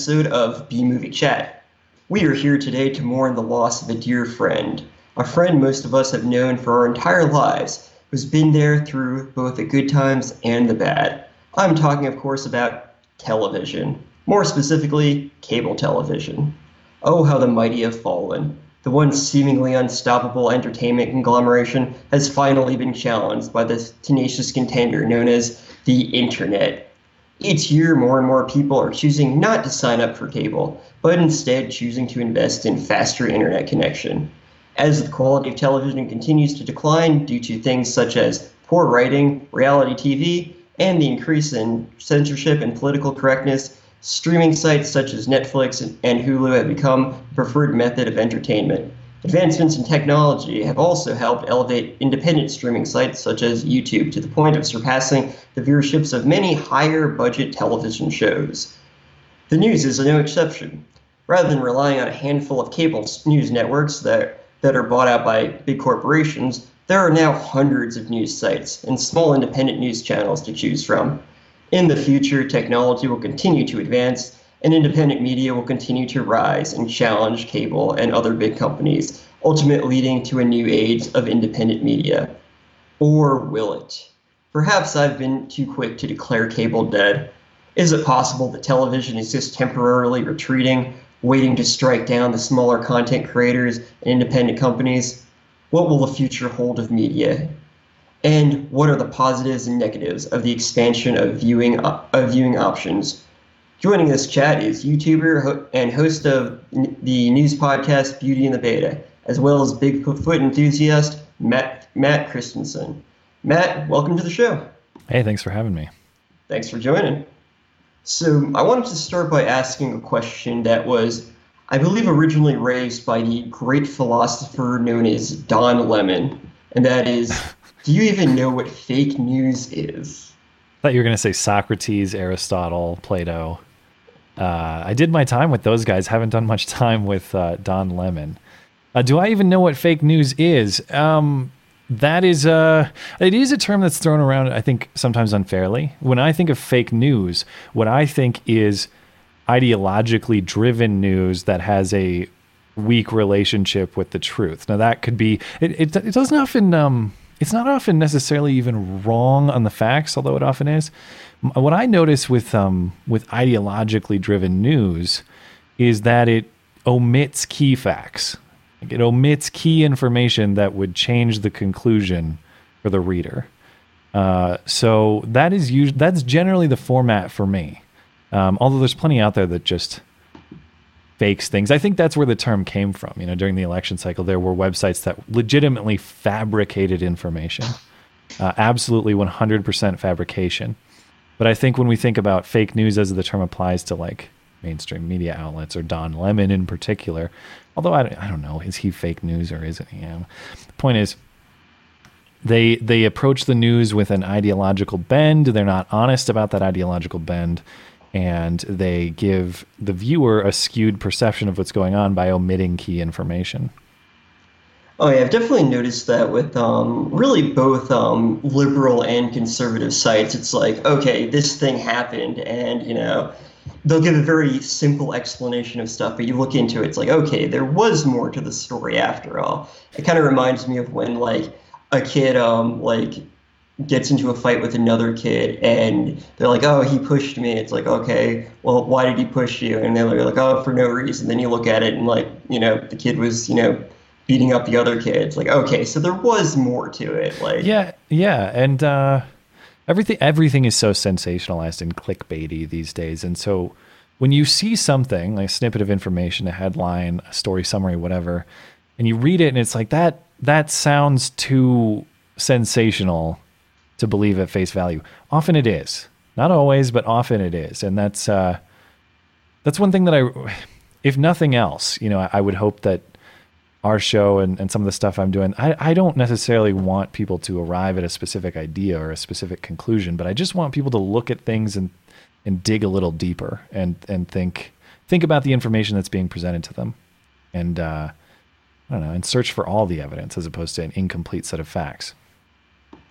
episode of B Movie Chat. We are here today to mourn the loss of a dear friend, a friend most of us have known for our entire lives, who's been there through both the good times and the bad. I'm talking, of course, about television, more specifically, cable television. Oh, how the mighty have fallen. The once seemingly unstoppable entertainment conglomeration has finally been challenged by this tenacious contender known as the Internet. Each year, more and more people are choosing not to sign up for cable, but instead choosing to invest in faster internet connection. As the quality of television continues to decline due to things such as poor writing, reality TV, and the increase in censorship and political correctness, streaming sites such as Netflix and Hulu have become the preferred method of entertainment. Advancements in technology have also helped elevate independent streaming sites such as YouTube to the point of surpassing the viewerships of many higher budget television shows. The news is no exception. Rather than relying on a handful of cable news networks that, that are bought out by big corporations, there are now hundreds of news sites and small independent news channels to choose from. In the future, technology will continue to advance, and independent media will continue to rise and challenge cable and other big companies, ultimately leading to a new age of independent media. Or will it? Perhaps I've been too quick to declare cable dead. Is it possible that television is just temporarily retreating, waiting to strike down the smaller content creators and independent companies? What will the future hold of media? And what are the positives and negatives of the expansion of viewing, of viewing options Joining this chat is YouTuber and host of the news podcast Beauty and the Beta, as well as Bigfoot enthusiast Matt Matt Christiansen. Matt, welcome to the show. Hey, thanks for having me. Thanks for joining. So, I wanted to start by asking a question that was, I believe, originally raised by the great philosopher known as Don Lemon, and that is, do you even know what fake news is? I thought you were going to say Socrates, Aristotle, Plato. Uh, I did my time with those guys. Haven't done much time with uh, Don Lemon. Uh, do I even know what fake news is? Um, that is a uh, it is a term that's thrown around. I think sometimes unfairly. When I think of fake news, what I think is ideologically driven news that has a weak relationship with the truth. Now that could be it. It, it doesn't often. Um, it's not often necessarily even wrong on the facts, although it often is what I notice with um, with ideologically driven news is that it omits key facts. Like it omits key information that would change the conclusion for the reader. Uh, so that is usually that's generally the format for me. Um, although there's plenty out there that just fakes things. I think that's where the term came from. You know, during the election cycle, there were websites that legitimately fabricated information. Uh, absolutely 100% fabrication. But I think when we think about fake news as the term applies to like mainstream media outlets or Don Lemon in particular, although I, I don't know, is he fake news or isn't he? the point is, they they approach the news with an ideological bend. They're not honest about that ideological bend, and they give the viewer a skewed perception of what's going on by omitting key information. Oh yeah, I've definitely noticed that with um, really both um, liberal and conservative sites. It's like, okay, this thing happened, and you know, they'll give a very simple explanation of stuff, but you look into it, it's like, okay, there was more to the story after all. It kind of reminds me of when like a kid um like gets into a fight with another kid and they're like, oh, he pushed me. It's like, okay, well, why did he push you? And they're like, oh, for no reason. Then you look at it and like, you know, the kid was, you know, beating up the other kids. Like, okay, so there was more to it. Like, yeah, yeah, and uh, everything everything is so sensationalized and clickbaity these days, and so when you see something like a snippet of information, a headline, a story summary, whatever, and you read it, and it's like that that sounds too sensational to believe at face value. Often it is, not always, but often it is, and that's uh, that's one thing that I, if nothing else, you know, I, I would hope that our show and, and some of the stuff I'm doing, I, I don't necessarily want people to arrive at a specific idea or a specific conclusion, but I just want people to look at things and and dig a little deeper and and think think about the information that's being presented to them, and uh, I don't know, and search for all the evidence as opposed to an incomplete set of facts.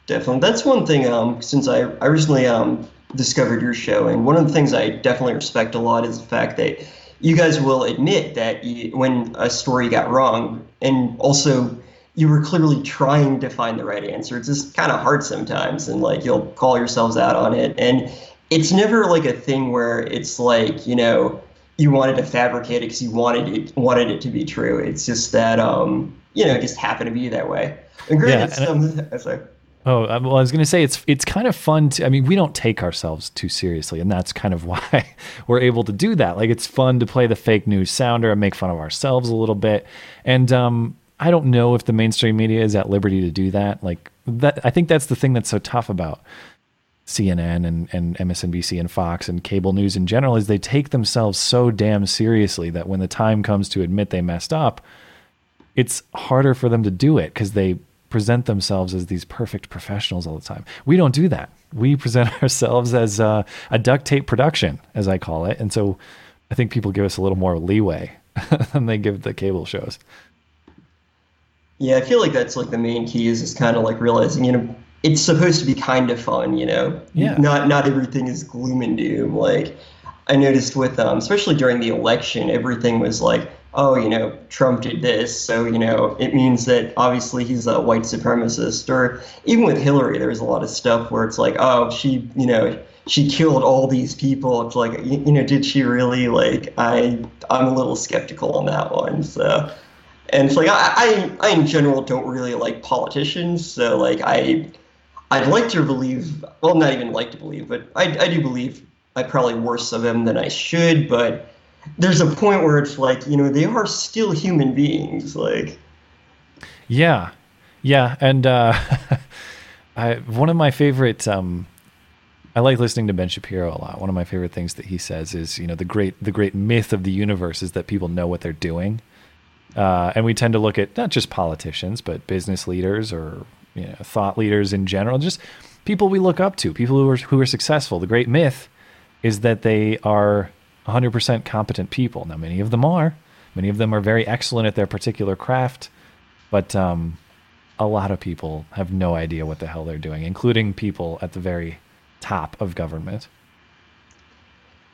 Definitely, that's one thing. Um, since I I recently um discovered your show, and one of the things I definitely respect a lot is the fact that you guys will admit that you, when a story got wrong, and also you were clearly trying to find the right answer. It's just kind of hard sometimes, and like you'll call yourselves out on it, and it's never like a thing where it's like you know you wanted to fabricate it because you wanted it wanted it to be true. It's just that um you know it just happened to be that way. And granted, Yeah, and some, sorry. Oh, uh, well, I was going to say it's it's kind of fun to. I mean, we don't take ourselves too seriously, and that's kind of why we're able to do that. Like, it's fun to play the fake news sounder and make fun of ourselves a little bit. And um, I don't know if the mainstream media is at liberty to do that. Like that, I think that's the thing that's so tough about CNN and, and MSNBC and Fox and cable news in general is they take themselves so damn seriously that when the time comes to admit they messed up, it's harder for them to do it because they present themselves as these perfect professionals all the time. We don't do that. We present ourselves as uh, a duct tape production, as I call it. And so I think people give us a little more leeway than they give the cable shows. Yeah, I feel like that's like the main key is just kind of like realizing, you know, it's supposed to be kind of fun, you know. Yeah. Not not everything is gloom and doom. Like I noticed with um, especially during the election, everything was like, oh, you know, Trump did this, so you know, it means that obviously he's a white supremacist. Or even with Hillary, there was a lot of stuff where it's like, oh, she, you know, she killed all these people. It's like, you, you know, did she really? Like, I I'm a little skeptical on that one. So. And it's like I, I, I in general don't really like politicians, so like I, I'd like to believe, well, not even like to believe, but I, I do believe I probably worse of them than I should. But there's a point where it's like, you know, they are still human beings. Like, Yeah, yeah, and uh, I one of my favorite. Um, I like listening to Ben Shapiro a lot. One of my favorite things that he says is, you know, the great the great myth of the universe is that people know what they're doing, uh, and we tend to look at not just politicians but business leaders or you know thought leaders in general, just people we look up to, people who are who are successful. The great myth is that they are 100% competent people. Now, many of them are. Many of them are very excellent at their particular craft, but um, a lot of people have no idea what the hell they're doing, including people at the very top of government.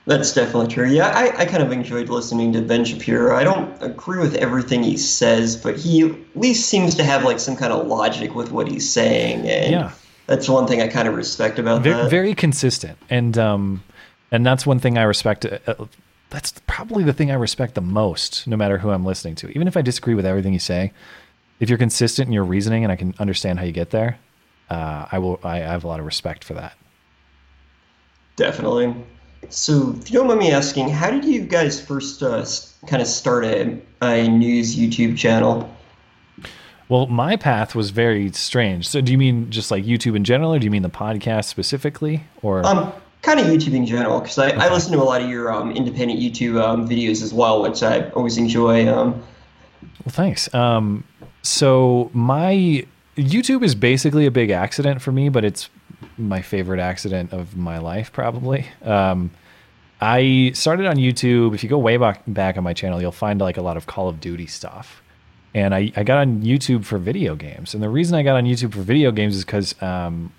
that's definitely true. Yeah, I, I kind of enjoyed listening to Ben Shapiro. I don't agree with everything he says, but he at least seems to have like some kind of logic with what he's saying, and Yeah. that's one thing I kind of respect about Very, that. very consistent, and um, and that's one thing I respect. Uh, uh, that's probably the thing I respect the most, no matter who I'm listening to. Even if I disagree with everything you say, if you're consistent in your reasoning and I can understand how you get there, uh, I will. I, I have a lot of respect for that. Definitely. So, if you don't mind me asking, how did you guys first uh, kind of start a, a news YouTube channel? Well, my path was very strange. So, do you mean just like YouTube in general, or do you mean the podcast specifically, or? Um, kind of YouTube in general, because I, I listen to a lot of your um, independent YouTube um, videos as well, which I always enjoy. Um, Well, thanks. Um, so my YouTube is basically a big accident for me, but it's my favorite accident of my life, probably. Um, I started on YouTube. If you go way back back on my channel, you'll find like a lot of Call of Duty stuff. And I, I got on YouTube for video games. And the reason I got on YouTube for video games is because um,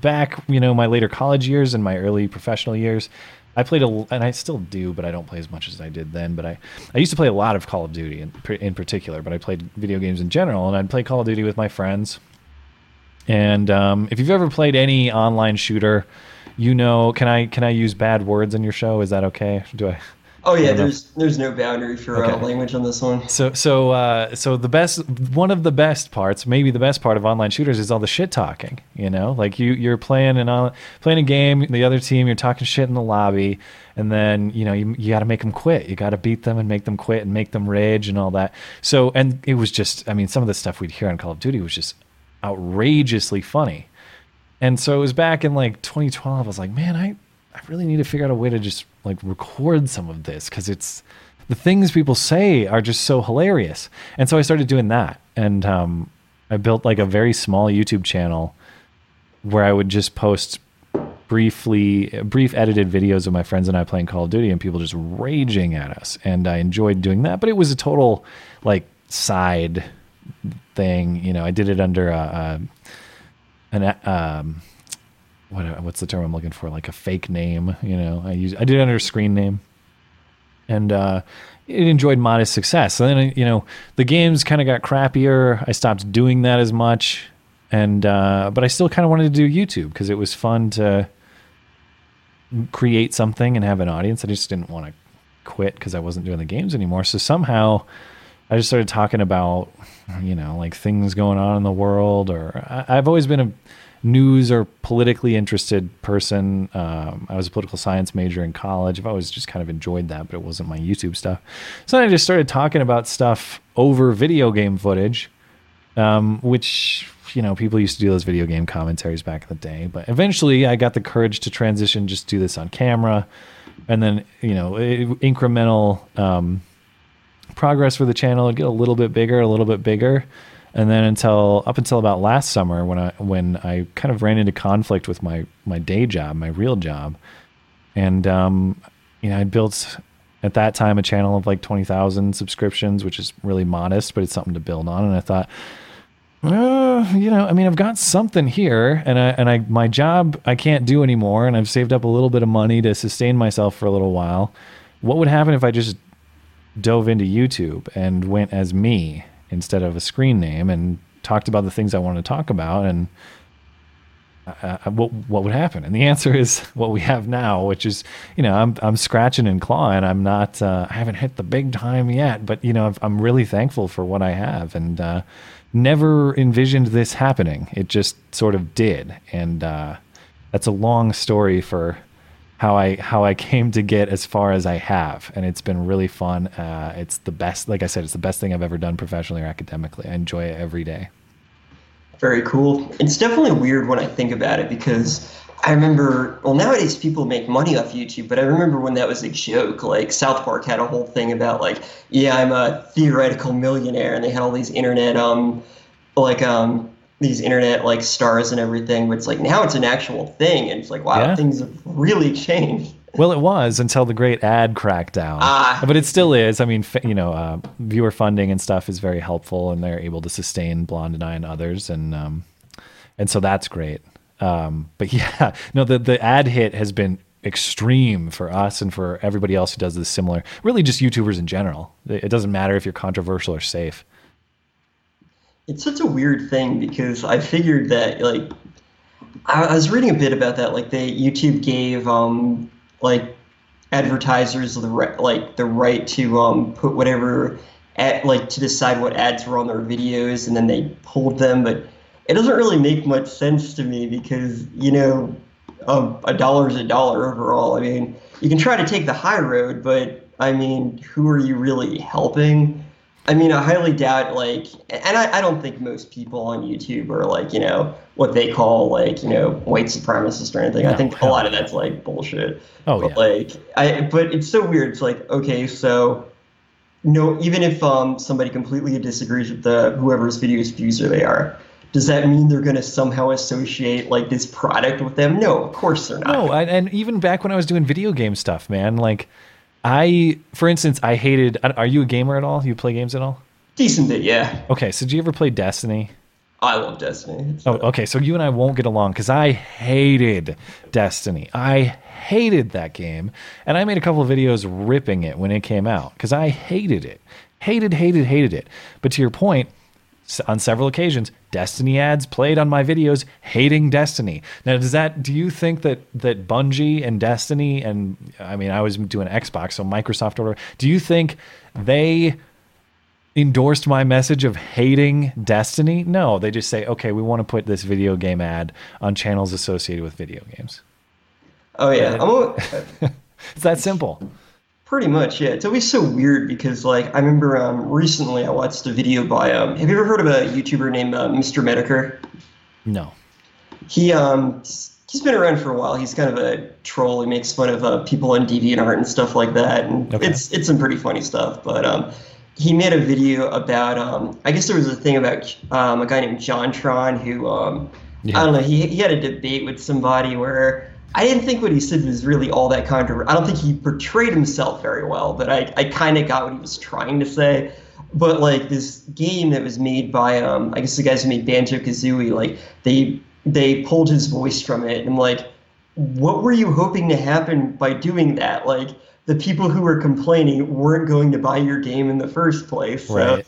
back, you know, my later college years and my early professional years, I played a, and I still do, but I don't play as much as I did then. But I, I used to play a lot of Call of Duty in, in particular, but I played video games in general, and I'd play Call of Duty with my friends. And um, if you've ever played any online shooter, you know, can I can I use bad words in your show? Is that okay? Do I? Oh yeah, there's there's no boundary for uh, language on this one. So so uh, so the best one of the best parts, maybe the best part of online shooters is all the shit talking. You know, like you you're playing an on- playing a game, the other team, you're talking shit in the lobby, and then you know you you got to make them quit. You got to beat them and make them quit and make them rage and all that. So and it was just, I mean, some of the stuff we'd hear on Call of Duty was just outrageously funny. And so it was back in like 2012. I was like, man, I, I really need to figure out a way to just like record some of this because it's the things people say are just so hilarious. And so I started doing that. And um, I built like a very small YouTube channel where I would just post briefly, brief edited videos of my friends and I playing Call of Duty and people just raging at us. And I enjoyed doing that. But it was a total like side thing. You know, I did it under a, a an um, what what's the term I'm looking for? Like a fake name, you know. I use I did it under a screen name, and uh, it enjoyed modest success. And then you know the games kind of got crappier. I stopped doing that as much, and uh, but I still kind of wanted to do YouTube because it was fun to create something and have an audience. I just didn't want to quit because I wasn't doing the games anymore. So somehow I just started talking about, you know, like things going on in the world, or I, have always been a news or politically interested person. Um, I was a political science major in college. I've always just kind of enjoyed that, but it wasn't my YouTube stuff. So I just started talking about stuff over video game footage, um, which you know people used to do those video game commentaries back in the day. But eventually, I got the courage to transition, just do this on camera, and then you know incremental. Um, progress for the channel would get a little bit bigger, a little bit bigger, and then until up until about last summer when I when I kind of ran into conflict with my my day job, my real job, and um, you know I built at that time a channel of like twenty thousand subscriptions, which is really modest, but it's something to build on. And I thought, uh, you know, I mean, I've got something here, and I and I my job I can't do anymore, and I've saved up a little bit of money to sustain myself for a little while. What would happen if I just dove into YouTube and went as me instead of a screen name and talked about the things I wanted to talk about and uh, uh, what what would happen? And the answer is what we have now, which is you know I'm I'm scratching and clawing. I'm not uh, I haven't hit the big time yet, but you know I'm really thankful for what I have and uh, never envisioned this happening. It just sort of did, and uh, that's a long story for how I how I came to get as far as I have, and it's been really fun. Uh, it's the best, like I said, it's the best thing I've ever done professionally or academically. I enjoy it every day. Very cool. It's definitely weird when I think about it because I remember. Well, nowadays people make money off YouTube, but I remember when that was a joke. Like South Park had a whole thing about like, yeah, I'm a theoretical millionaire, and they had all these internet um like um these internet like stars and everything, but it's like now it's an actual thing, and it's like wow, yeah. things have really changed. Well, it was until the great ad crackdown, ah. but it still is. I mean, you know, uh, viewer funding and stuff is very helpful, and they're able to sustain Blonde and I and others, and um, and so that's great. Um, but yeah, no, the the ad hit has been extreme for us and for everybody else who does this similar. Really, just YouTubers in general. It doesn't matter if you're controversial or safe. It's such a weird thing because I figured that like I, was reading a bit about that. Like they YouTube gave um like advertisers the right like the right to um put whatever at like to decide what ads were on their videos and then they pulled them but it doesn't really make much sense to me because you know um, a dollar is a dollar overall i mean you can try to take the high road but i mean who are you really helping I mean, I highly doubt, like, and I, I don't think most people on YouTube are like, you know, what they call like, you know, white supremacist or anything. No, I think a lot of that's like bullshit. Oh but, yeah. Like, I, but it's so weird. It's like, okay, so, no, even if um somebody completely disagrees with the whoever's video's views they are, does that mean they're going to somehow associate like this product with them? No, of course they're not. No, and even back when I was doing video game stuff, man, like I, for instance, I hated. Are you a gamer at all? You play games at all? Decent bit, yeah. Okay, so do you ever play Destiny? I love Destiny. oh, okay. So you and I won't get along because I hated Destiny. I hated that game, and I made a couple of videos ripping it when it came out because I hated it, hated, hated, hated it. But to your point, on several occasions, Destiny ads played on my videos hating Destiny. Now, does that do you think that that Bungie and Destiny and I mean I was doing Xbox, so Microsoft order do you think they endorsed my message of hating Destiny? No, they just say, "Okay, we want to put this video game ad on channels associated with video games." Oh yeah, it's that simple. Pretty much, yeah. It's always so weird because, like, I remember um, recently I watched a video by um. Have you ever heard of a YouTuber named uh, Mr. Metokur? No. He um he's been around for a while. He's kind of a troll. He makes fun of uh, people on DeviantArt and stuff like that, and okay. it's it's some pretty funny stuff. But um, he made a video about um, I guess there was a thing about um, a guy named JonTron who um, yeah. I don't know. He he had a debate with somebody where I didn't think what he said was really all that controversial. I don't think he portrayed himself very well, but I, I kind of got what he was trying to say. But like this game that was made by, um, I guess the guys who made Banjo Kazooie, like they they pulled his voice from it. And like, what were you hoping to happen by doing that? Like the people who were complaining weren't going to buy your game in the first place. So Right.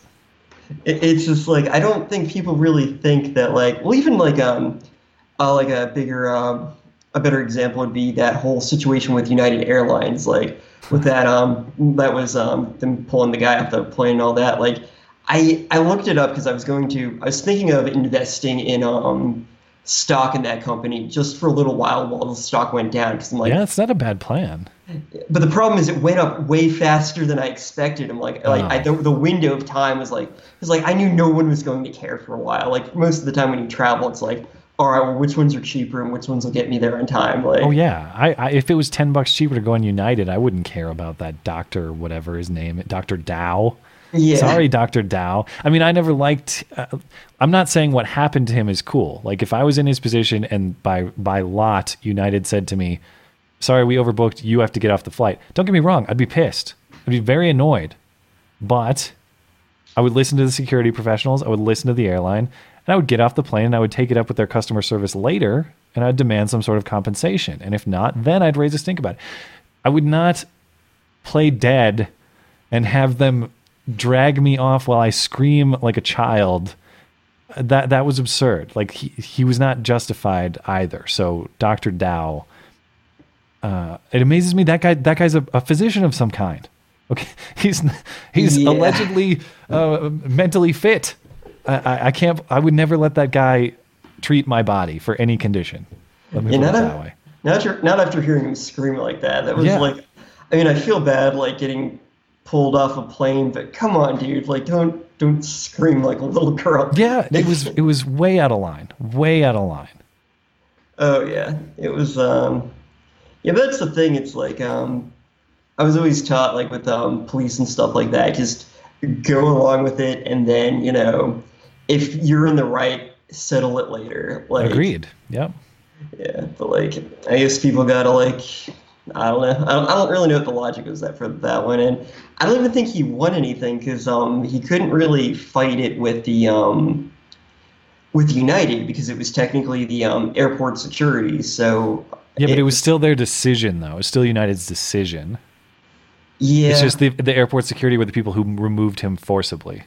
it, it's just like I don't think people really think that like well even like um uh, like a bigger um a better example would be that whole situation with United Airlines like with that um that was um them pulling the guy off the plane and all that like I I looked it up because I was going to I was thinking of investing in um stock in that company just for a little while while the stock went down because I'm like yeah, it's not a bad plan. but the problem is it went up way faster than I expected. I'm like, like I, Oh. the, the window of time was like, it's like I knew no one was going to care for a while. Like most of the time when you travel, it's like, all right, well, which ones are cheaper and which ones will get me there in time? Like, Oh yeah, I, I if it was ten bucks cheaper to go on United, I wouldn't care about that doctor, whatever his name, Doctor Dao. yeah, Sorry, Doctor Dao. I mean, I never liked. Uh, I'm not saying what happened to him is cool. Like if I was in his position and by by lot United said to me, "Sorry, we overbooked. You have to get off the flight." Don't get me wrong. I'd be pissed. I'd be very annoyed. But I would listen to the security professionals. I would listen to the airline, and I would get off the plane and I would take it up with their customer service later, and I'd demand some sort of compensation. And if not, then I'd raise a stink about it. I would not play dead and have them drag me off while I scream like a child. That that was absurd. Like he he was not justified either. So Dr. Dao, uh, it amazes me that guy that guy's a, a physician of some kind. Okay, he's he's Yeah. allegedly uh, mentally fit. I, I, can't. I would never let that guy treat my body for any condition. Let me Yeah, put it not, that way. not after not after hearing him scream like that. That was Yeah. like, I mean, I feel bad like getting pulled off a plane, but come on, dude, like don't don't scream like a little girl. Yeah, it was it was way out of line. Way out of line. Oh yeah, it was. Um, yeah, but that's the thing. It's like um, I was always taught like with um, police and stuff like that, just go along with it, and then you know, if you're in the right, settle it later. Like, Agreed. Yep. Yeah, but like I guess people gotta like. I don't know. I don't, I don't really know what the logic was that for that one, and I don't even think he won anything because um he couldn't really fight it with the um with United because it was technically the um airport security. So Yeah, but it was still their decision, though. It's still United's decision. Yeah, It's just the the airport security were the people who removed him forcibly.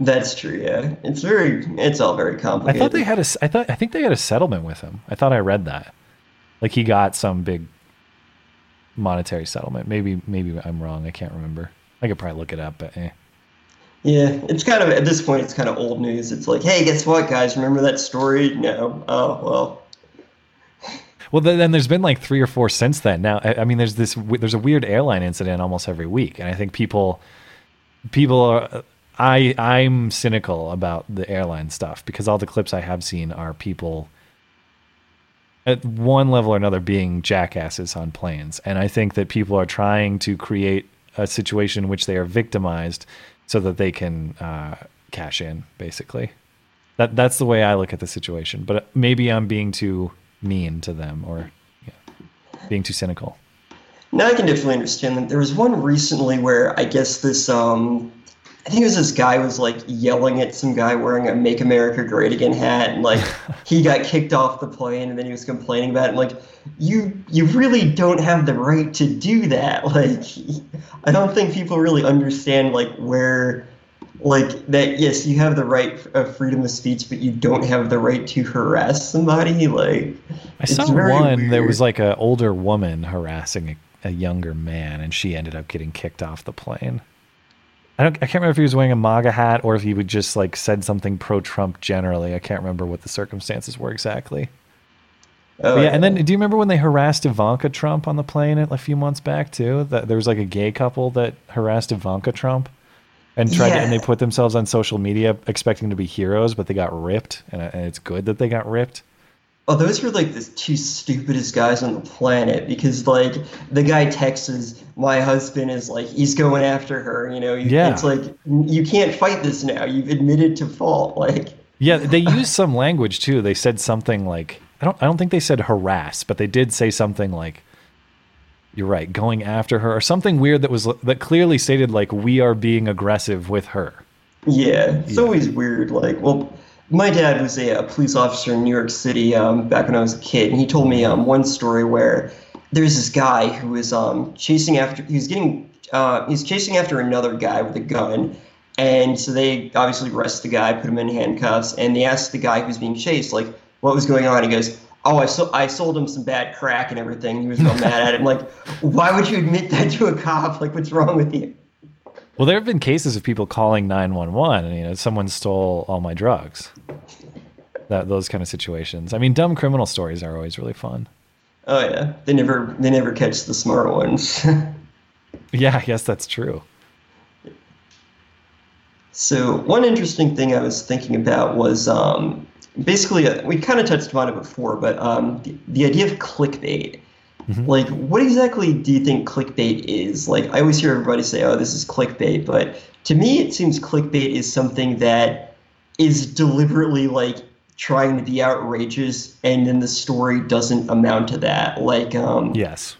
That's true. Yeah, it's very, it's all very complicated. I thought they had a. I thought I think they had a settlement with him. I thought I read that. Like he got some big monetary settlement. Maybe maybe I'm wrong. I can't remember. I could probably look it up, but eh. Yeah, it's kind of at this point, it's kind of old news. It's like, hey, guess what, guys? Remember that story? No. Oh well. Well, then, there's been like three or four since then. Now, I mean, there's this there's a weird airline incident almost every week, and I think people people are. I I'm cynical about the airline stuff because all the clips I have seen are people at one level or another being jackasses on planes, and I think that people are trying to create a situation in which they are victimized so that they can uh, cash in, basically. That that's the way I look at the situation. But maybe I'm being too mean to them or being too cynical. Now I can definitely understand that. There was one recently where I guess this, um, I think it was this guy was like yelling at some guy wearing a "Make America Great Again" hat, and like he got kicked off the plane, and then he was complaining about it. And, like, you you really don't have the right to do that. Like, I don't think people really understand like where. Like that, yes, you have the right of freedom of speech, but you don't have the right to harass somebody. Like, I saw one there weird. was like an older woman harassing a, a younger man, and she ended up getting kicked off the plane. I don't. I can't remember if he was wearing a MAGA hat or if he would just like said something pro Trump generally. I can't remember what the circumstances were exactly. oh, But yeah, and then do you remember when they harassed Ivanka Trump on the plane a few months back too? That there was like a gay couple that harassed Ivanka Trump and tried to, and they put themselves on social media expecting to be heroes, but they got ripped, and, and it's good that they got ripped. Oh, those were like the two stupidest guys on the planet because like the guy texts my husband is like he's going after her, you know. You, Yeah. It's like you can't fight this now. You've admitted to fault. Like Yeah, they used some language too. They said something like I don't I don't think they said harass, but they did say something like you're right, going after her or something weird that was that clearly stated like we are being aggressive with her. yeah, it's always weird. Like well, my dad was a, a, police officer in New York City um, back when I was a kid, and he told me um, one story where there's this guy who was um, chasing after. he's getting. Uh, he's chasing after another guy with a gun, and so they obviously arrest the guy, put him in handcuffs, and they ask the guy who's being chased, like, what was going on? He goes, oh, I, so- I sold him some bad crack and everything. He was real mad at it. I'm like, why would you admit that to a cop? Like, what's wrong with you? Well, there have been cases of people calling 911 and, you know, someone stole all my drugs. That Those kind of situations. I mean, dumb criminal stories are always really fun. Oh, yeah. They never, they never catch the smart ones. yeah, yes, that's true. So one interesting thing I was thinking about was um, basically uh, we kind of touched upon it before, but um, the, the, idea of clickbait. Mm-hmm. Like, what exactly do you think clickbait is? Like, I always hear everybody say, "Oh, this is clickbait," but to me, it seems clickbait is something that is deliberately like trying to be outrageous, and then the story doesn't amount to that. Like, um, yes,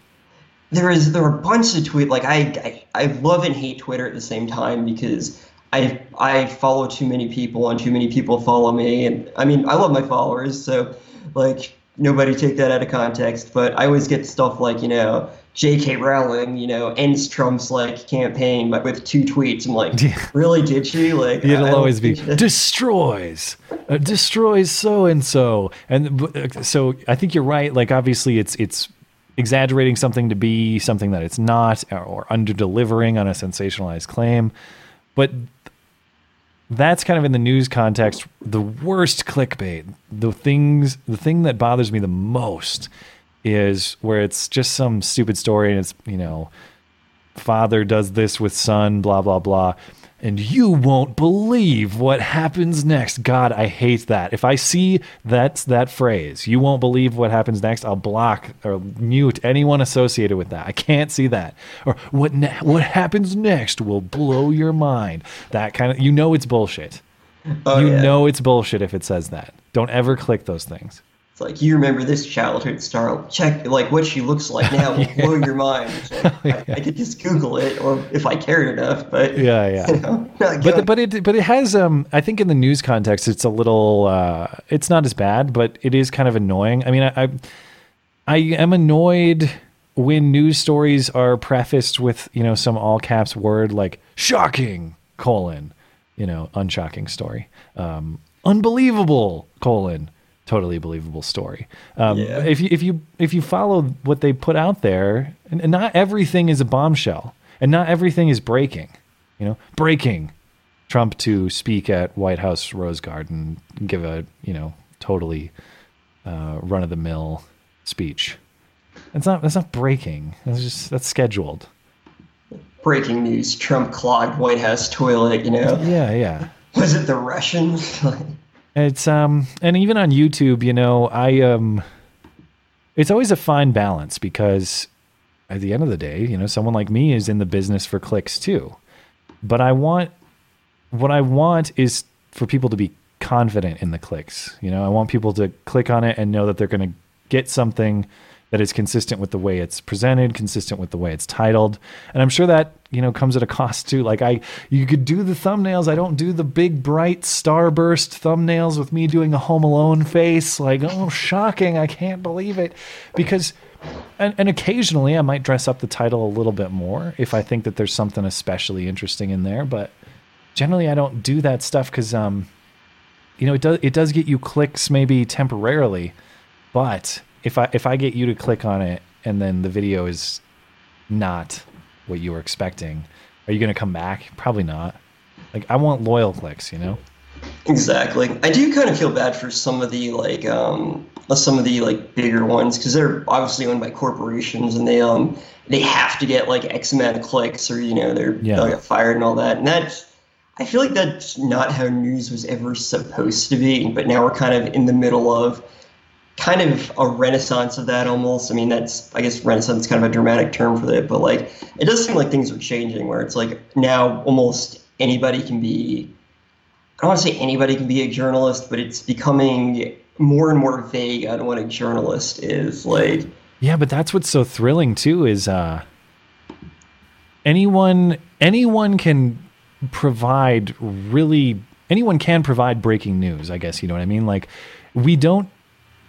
there is there are a bunch of tweet like I, I I love and hate Twitter at the same time because I I follow too many people and too many people follow me and I mean I love my followers so like nobody take that out of context but I always get stuff like you know J.K. Rowling you know ends Trump's like campaign but with two tweets. I'm like really did she? Like it'll always be destroys uh, destroys so and so. And so I think you're right. Like obviously it's it's exaggerating something to be something that it's not or, or under delivering on a sensationalized claim. But that's kind of in the news context the worst clickbait the things the thing that bothers me the most is where it's just some stupid story and it's you know father does this with son blah blah blah and you won't believe what happens next. God, I hate that. If I see that's that phrase, you won't believe what happens next, I'll block or mute anyone associated with that. I can't see that. Or what ne- what happens next will blow your mind. That kind of you know it's bullshit. Oh, you yeah. know it's bullshit if it says that. Don't ever click those things. It's like you remember this childhood star. Check like what she looks like now will blow your mind. Like, yeah. I, I, could just Google it, or if I cared enough. But yeah, yeah. You know, but but it but it has um. I think in the news context, it's a little. Uh, it's not as bad, but it is kind of annoying. I mean, I I, I am annoyed when news stories are prefaced with you know some all caps word like shocking colon, you know, unshocking story, um, unbelievable colon totally believable story. Um, yeah. If you if you if you follow what they put out there, and, and, not everything is a bombshell, and not everything is breaking. You know, breaking. Trump to speak at White House Rose Garden, give a you know totally uh, run of the mill speech. It's not that's not breaking. That's just that's scheduled. Breaking news: Trump clogged White House toilet. You know. Yeah, yeah. Was it the Russians? It's um and even on YouTube, you know, I um it's always a fine balance because at the end of the day, you know, someone like me is in the business for clicks too. But I want what I want is for people to be confident in the clicks. You know, I want people to click on it and know that they're going to get something that is consistent with the way it's presented, consistent with the way it's titled. And I'm sure that, you know, comes at a cost too. Like I you could do the thumbnails. I don't do the big bright starburst thumbnails with me doing a home alone face like, "Oh, shocking. I can't believe it." Because and, and occasionally I might dress up the title a little bit more if I think that there's something especially interesting in there, but generally I don't do that stuff cuz um you know, it does it does get you clicks maybe temporarily, but if I if I get you to click on it and then the video is not what you were expecting, are you going to come back? Probably not. Like I want loyal clicks, you know. Exactly. I do kind of feel bad for some of the like um some of the like bigger ones because they're obviously owned by corporations and they um they have to get like X amount of clicks or you know they're yeah. they'll get fired and all that and that's I feel like that's not how news was ever supposed to be. But now we're kind of in the middle of kind of a renaissance of that almost. I mean, that's I guess renaissance is kind of a dramatic term for it, but like it does seem like things are changing where it's like now almost anybody can be. I don't want to say anybody can be a journalist, but it's becoming more and more vague on what a journalist is like. Yeah, but that's what's so thrilling too is uh anyone anyone can provide really anyone can provide breaking news. I guess you know what I mean. Like we don't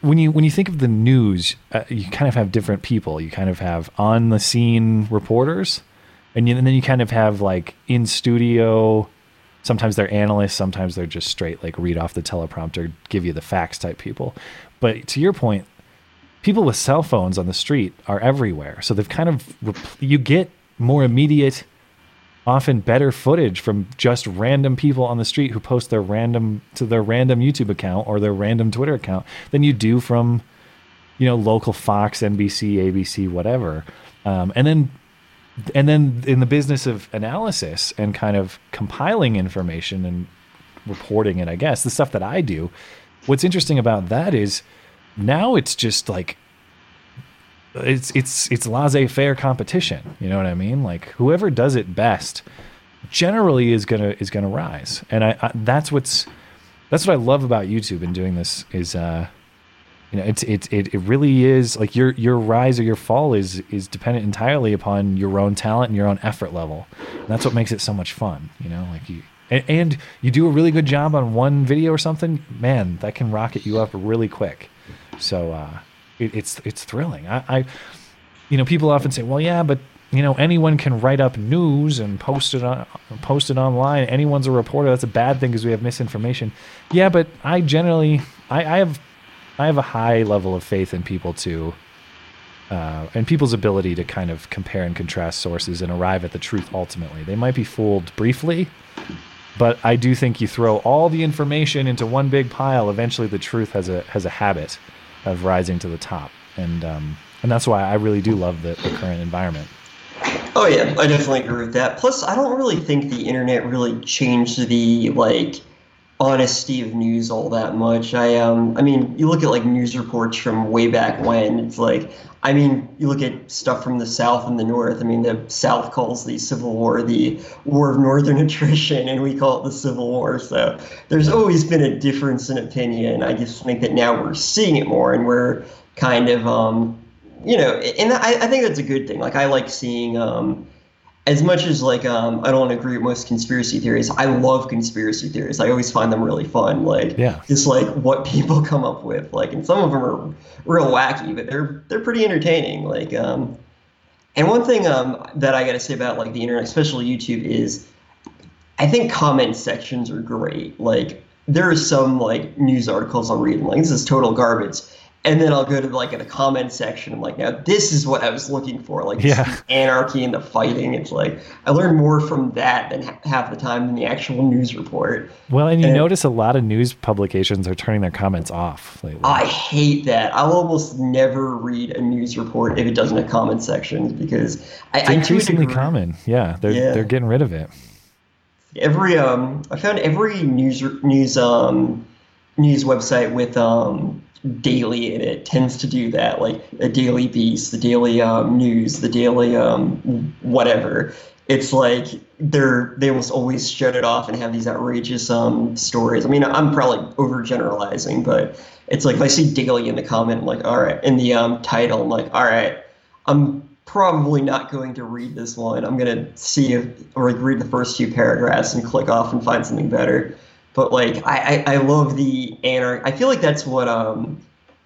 when you when you think of the news, uh, you kind of have different people. You kind of have on the scene reporters, and, you, and then you kind of have like in studio. Sometimes they're analysts. Sometimes they're just straight like read off the teleprompter, give you the facts type people. But to your point, people with cell phones on the street are everywhere. So they've kind of you get more immediate often better footage from just random people on the street who post their random to their random YouTube account or their random Twitter account than you do from you know local Fox, NBC, ABC, whatever. Um, and then and then in the business of analysis and kind of compiling information and reporting it, I guess the stuff that I do. What's interesting about that is now it's just like it's it's it's laissez-faire competition. You know what I mean? Like whoever does it best generally is gonna is gonna rise, and I, I that's what's that's what I love about YouTube and doing this is uh, you know it's it, it it really is like your your rise or your fall is is dependent entirely upon your own talent and your own effort level. And that's what makes it so much fun. You know, like you and, and you do a really good job on one video or something, man, that can rocket you up really quick. So. uh it, it's it's thrilling. I, I, you know, people often say, well, yeah, but you know, anyone can write up news and post it on post it online. Anyone's a reporter. That's a bad thing because we have misinformation. Yeah, but I generally, I, I have, I have a high level of faith in people to. Uh, and people's ability to kind of compare and contrast sources and arrive at the truth ultimately. They might be fooled briefly, but I do think you throw all the information into one big pile. Eventually, the truth has a has a habit of rising to the top, and um, and that's why I really do love the, the current environment. Oh yeah, I definitely agree with that. Plus, I don't really think the internet really changed the like honesty of news all that much. I um I mean, you look at like news reports from way back when, it's like I mean, you look at stuff from the South and the North. I mean, the South calls the Civil War the War of Northern Attrition, and we call it the Civil War. So there's always been a difference in opinion. I just think that now we're seeing it more, and we're kind of, um, you know, and I, I think that's a good thing. Like, I like seeing. Um, as much as like um, I don't agree with most conspiracy theories, I love conspiracy theories. I always find them really fun. Like yeah. just like what people come up with. Like and some of them are real wacky, but they're they're pretty entertaining. Like um, and one thing um, that I got to say about like the internet, especially YouTube, is I think comment sections are great. Like there are some like news articles I'll read and like this is total garbage and then I'll go to like in the comment section. I'm like, now this is what I was looking for, like yeah. anarchy and the fighting. It's like I learned more from that than half the time than the actual news report. Well, and you and notice a lot of news publications are turning their comments off lately. I hate that. I'll almost never read a news report if it doesn't have comment sections because it's I, increasingly I common. Yeah, they're yeah. they're getting rid of it. Every um, I found every news news um news website with um daily in it tends to do that, like a daily beast, the daily um, news, the daily um, whatever. It's like they're they almost always shut it off and have these outrageous um, stories. I mean, I'm probably overgeneralizing, but it's like if I see daily in the comment, I'm like, all right, in the um, title, I'm like, all right, I'm probably not going to read this one. I'm gonna see if or like read the first few paragraphs and click off and find something better. But like I, I, I love the anarchy. I feel like that's what um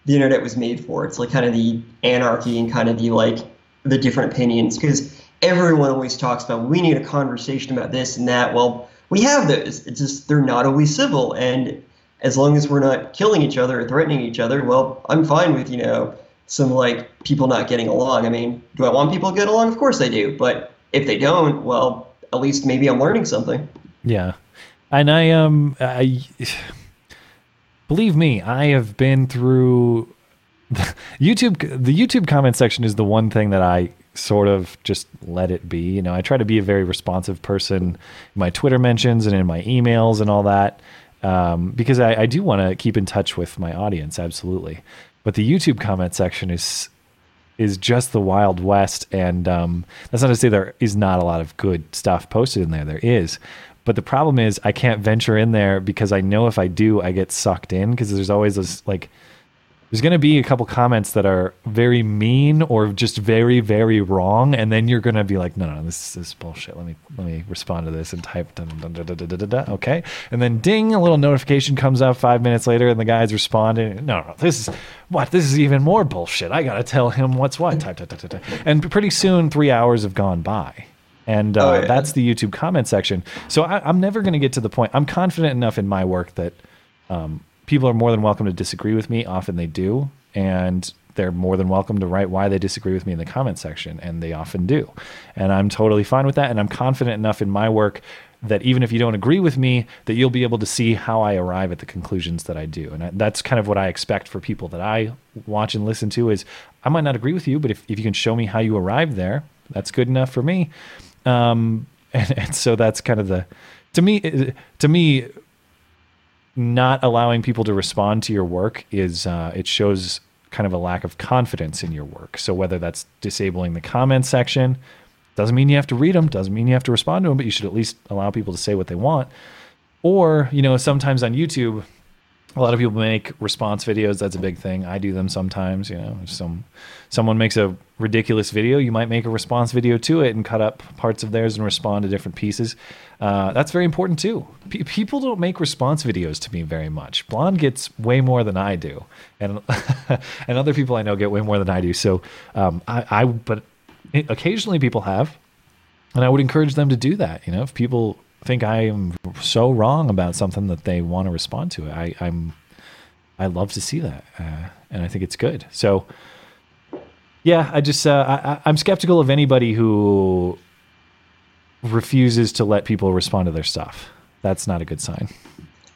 the internet was made for. It's like kind of the anarchy and kind of the like the different opinions because everyone always talks about we need a conversation about this and that. Well, we have those. It's just they're not always civil and as long as we're not killing each other or threatening each other, well, I'm fine with, you know, some like people not getting along. I mean, do I want people to get along? Of course I do. But if they don't, well, at least maybe I'm learning something. Yeah and I um I believe me, I have been through YouTube. The YouTube comment section is the one thing that I sort of just let it be. You know, I try to be a very responsive person in my Twitter mentions and in my emails and all that um, because I, I do want to keep in touch with my audience, absolutely. But the YouTube comment section is is just the wild west, and um, that's not to say there is not a lot of good stuff posted in there. There is, but the problem is I can't venture in there because I know if I do, I get sucked in because there's always this like there's going to be a couple comments that are very mean or just very very wrong and then you're going to be like no no this, is bullshit. Let me let me respond to this and type dun, dun, dun, okay? And then ding a little notification comes up five minutes later and the guy's responding no no this is what this is even more bullshit. I gotta tell him what's what type, type, type, type. and pretty soon three hours have gone by and uh, oh, yeah. that's the youtube comment section so I, am never going to get to the point i'm confident enough in my work that um, people are more than welcome to disagree with me. Often they do. And they're more than welcome to write why they disagree with me in the comment section. And they often do. And I'm totally fine with that. And I'm confident enough in my work that even if you don't agree with me, that you'll be able to see how I arrive at the conclusions that I do. And that's kind of what I expect for people that I watch and listen to is I might not agree with you, but if, if you can show me how you arrived there, that's good enough for me. Um, and, and so that's kind of the, to me, to me, not allowing people to respond to your work is uh, it shows kind of a lack of confidence in your work. So whether that's disabling the comment section, doesn't mean you have to read them, doesn't mean you have to respond to them, but you should at least allow people to say what they want. Or, you know, sometimes on YouTube, a lot of people make response videos. That's a big thing. I do them sometimes. You know, some someone makes a ridiculous video, you might make a response video to it and cut up parts of theirs and respond to different pieces. Uh, that's very important too. P- people don't make response videos to me very much. Blonde gets way more than I do, and and other people I know get way more than I do. So um, I, I, but occasionally people have, and I would encourage them to do that. You know, if people think I am so wrong about something that they want to respond to. I, I'm I love to see that, uh, and I think it's good. So, yeah, I just uh, I, am skeptical of anybody who refuses to let people respond to their stuff. That's not a good sign.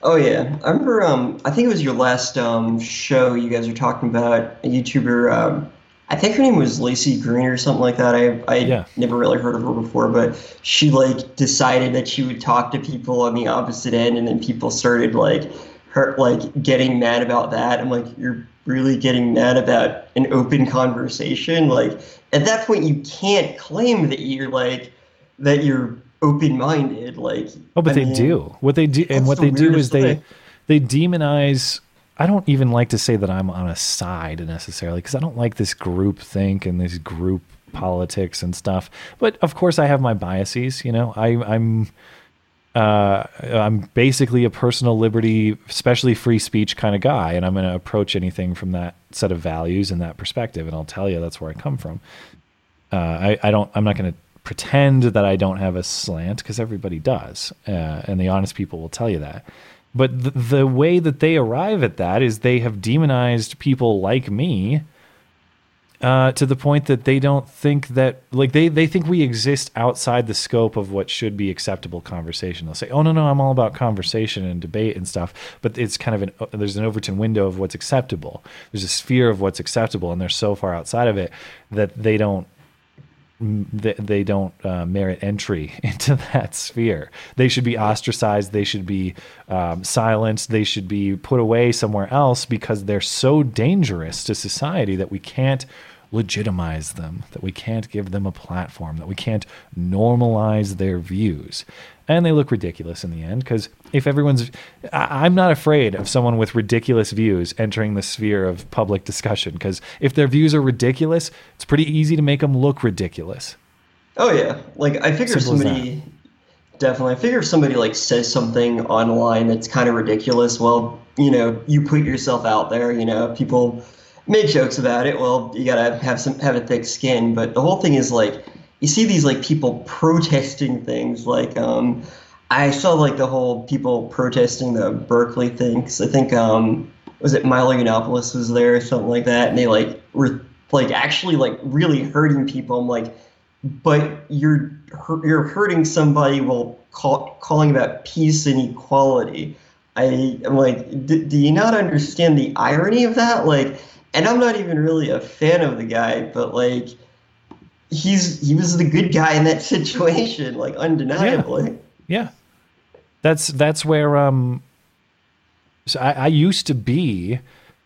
Oh yeah, I remember. Um, I think it was your last um, show. You guys were talking about a YouTuber. Um, I think her name was Laci Green or something like that. I I yeah. never really heard of her before, but she like decided that she would talk to people on the opposite end, and then people started like her like getting mad about that. I'm like, you're really getting mad about an open conversation. Like at that point, you can't claim that you're like that you're open minded. Like oh, but I they mean, do what they do, and what the they do is they they demonize I don't even like to say that I'm on a side necessarily because I don't like this group think and this group politics and stuff. But of course, I have my biases. You know, I, I'm uh, I'm basically a personal liberty, especially free speech kind of guy, and I'm going to approach anything from that set of values and that perspective. And I'll tell you that's where I come from. Uh, I, I don't. I'm not going to pretend that I don't have a slant because everybody does, uh, and the honest people will tell you that. But the, the way that they arrive at that is they have demonized people like me uh, to the point that they don't think that like they they think we exist outside the scope of what should be acceptable conversation. They'll say, "Oh no, no, I'm all about conversation and debate and stuff," but it's kind of an there's an Overton window of what's acceptable. There's a sphere of what's acceptable, and they're so far outside of it that they don't they, they don't uh, merit entry into that sphere. They should be ostracized. They should be um, silenced. They should be put away somewhere else because they're so dangerous to society that we can't legitimize them, that we can't give them a platform, that we can't normalize their views. And they look ridiculous in the end because if everyone's I, am not afraid of someone with ridiculous views entering the sphere of public discussion because if their views are ridiculous it's pretty easy to make them look ridiculous. Oh yeah. Like i figure Simple somebody definitely. I figure if somebody like says something online that's kind of ridiculous well you know you put yourself out there you know people make jokes about it well you gotta have some have a thick skin but the whole thing is like you see these like people protesting things like um, I saw like the whole people protesting the Berkeley thing because I think um, was it Milo Yiannopoulos was there or something like that and they like were like actually like really hurting people. I'm like, but you're you're hurting somebody while call, calling about peace and equality. I am like, do you not understand the irony of that? Like, and I'm not even really a fan of the guy, but like he's he was the good guy in that situation, like undeniably. Yeah, yeah. that's that's where um. So I, I used to be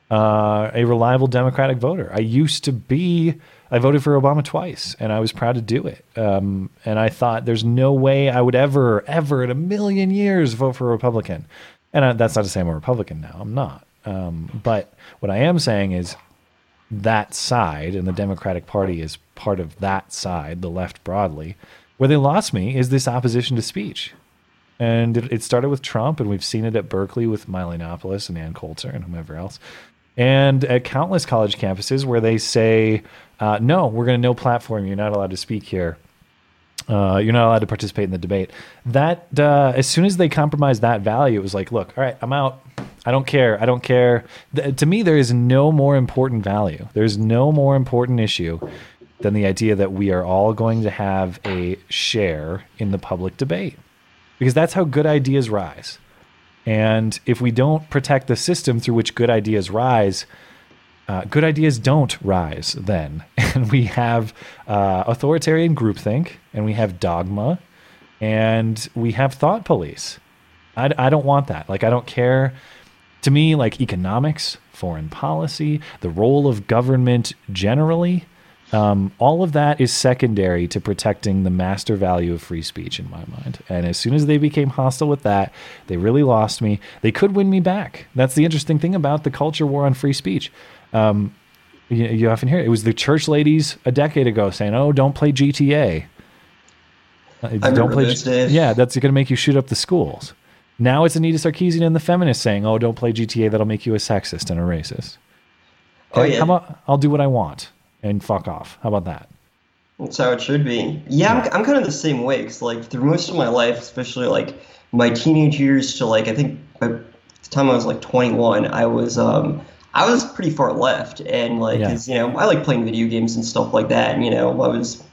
uh, a reliable Democratic voter. I used to be. I voted for Obama twice, and I was proud to do it. Um, and I thought there's no way I would ever, ever in a million years vote for a Republican. And I, that's not to say I'm a Republican now. I'm not. Um, but what I am saying is that side, and the Democratic Party is part of that side, the left broadly. Where they lost me is this opposition to speech. And it, it started with Trump, and we've seen it at Berkeley with Milo Yiannopoulos and Ann Coulter and whomever else. And at countless college campuses where they say, uh, no, we're going to no platform. You're not allowed to speak here. Uh, you're not allowed to participate in the debate. That uh, as soon as they compromised that value, it was like, look, all right, I'm out. I don't care. I don't care. To me, there is no more important value. There's no more important issue than the idea that we are all going to have a share in the public debate, because that's how good ideas rise. And if we don't protect the system through which good ideas rise, uh, good ideas don't rise then. And we have uh, authoritarian groupthink, and we have dogma, and we have thought police. I, I don't want that. Like, I don't care. To me, like economics, foreign policy, the role of government generally, um, all of that is secondary to protecting the master value of free speech in my mind. And as soon as they became hostile with that, they really lost me. They could win me back. That's the interesting thing about the culture war on free speech. Um, you, you often hear it. it was the church ladies a decade ago saying, "Oh, don't play GTA." Uh, don't play. Yeah, that's going to make you shoot up the schools. Now it's Anita Sarkeesian and the feminists saying, "Oh, don't play GTA. That'll make you a sexist and a racist." Oh yeah. How about I'll do what I want and fuck off? How about that? That's how it should be. Yeah, I'm, I'm kind of the same way. Cause like through most of my life, especially like my teenage years to like I think by the time I was like 21, I was um I was pretty far left, and like, yeah. you know, I like playing video games and stuff like that. And, you know, I was,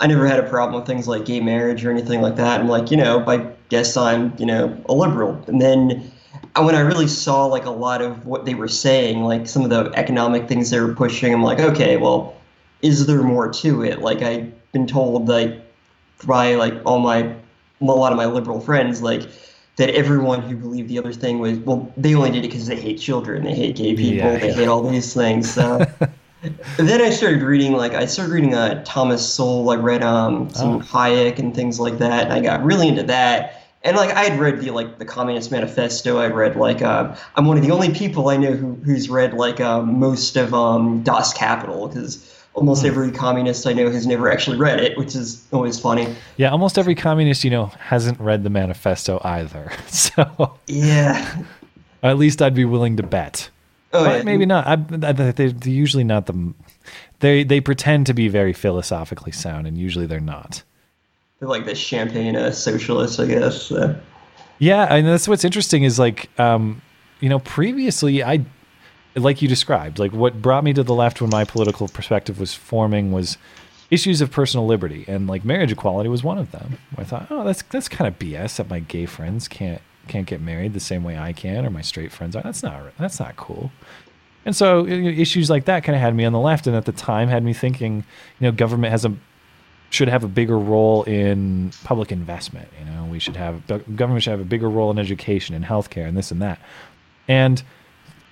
I never had a problem with things like gay marriage or anything like that. And like, you know, I guess I'm, you know, a liberal. And then uh, when I really saw like a lot of what they were saying, like some of the economic things they were pushing, I'm like, okay, well, is there more to it? Like I've been told like by like all my, a lot of my liberal friends, like that everyone who believed the other thing was well they only did it because they hate children they hate gay people yeah, they yeah. hate all these things so then i started reading like i started reading uh, thomas sowell i read um, some oh. hayek and things like that and i got really into that and like i had read the like the communist manifesto i read like uh, i'm one of the only people i know who, who's read like uh, most of um, das kapital because almost hmm. every communist I know has never actually read it, which is always funny. Yeah, almost every communist you know hasn't read the manifesto either. So yeah, at least I'd be willing to bet. Oh, but yeah. maybe not. I, they're usually not the. They they pretend to be very philosophically sound, and usually they're not. They're like the champagne uh, socialists, I guess. So. Yeah, and that's what's interesting is like, um, you know, previously I like you described, like what brought me to the left when my political perspective was forming was issues of personal liberty, and like marriage equality was one of them. I thought, oh, that's that's kind of BS that my gay friends can't can't get married the same way I can, or my straight friends are. That's not that's not cool. And so issues like that kind of had me on the left, and at the time had me thinking, you know, government has a should have a bigger role in public investment. You know, we should have government should have a bigger role in education and healthcare and this and that. And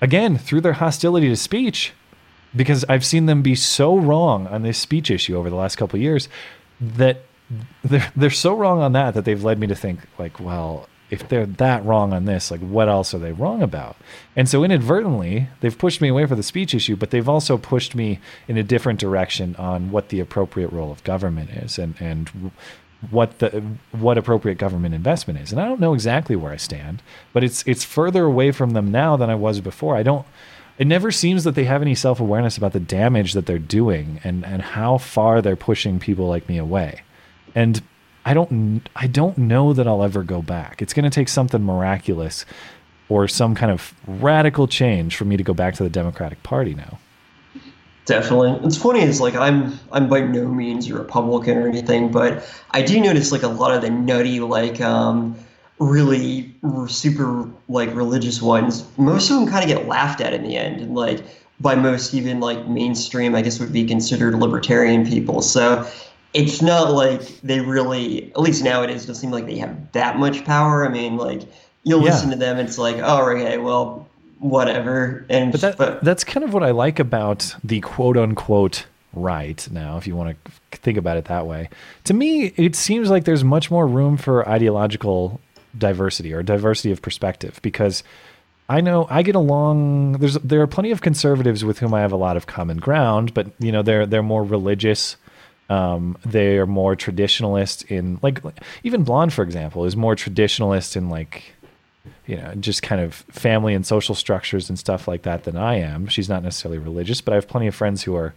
again through their hostility to speech because I've seen them be so wrong on this speech issue over the last couple years that they're they're so wrong on that that they've led me to think like, well, if they're that wrong on this, like what else are they wrong about? And so inadvertently, they've pushed me away from the speech issue, but they've also pushed me in a different direction on what the appropriate role of government is and and what the what appropriate government investment is. And I don't know exactly where I stand, but it's it's further away from them now than I was before. I don't it never seems that they have any self-awareness about the damage that they're doing and and how far they're pushing people like me away. And I don't I don't know that I'll ever go back. It's going to take something miraculous or some kind of radical change for me to go back to the Democratic Party now. Definitely. It's funny it's like I'm I'm by no means a Republican or anything, but I do notice like a lot of the nutty like um really super like religious ones. Most of them kind of get laughed at in the end, and like by most even like mainstream, I guess would be considered libertarian people. So it's not like they really, at least nowadays, it doesn't seem like they have that much power. I mean, like you'll yeah. listen to them, it's like, oh, okay, well, whatever. And but, that, but that's kind of what I like about the quote unquote right now, if you want to think about it that way. To me, it seems like there's much more room for ideological diversity or diversity of perspective because I know I get along. There's there are plenty of conservatives with whom I have a lot of common ground, but you know they're they're more religious. Um, they are more traditionalist in like even blonde, for example, is more traditionalist in like you know just kind of family and social structures and stuff like that than I am. She's not necessarily religious, but I have plenty of friends who are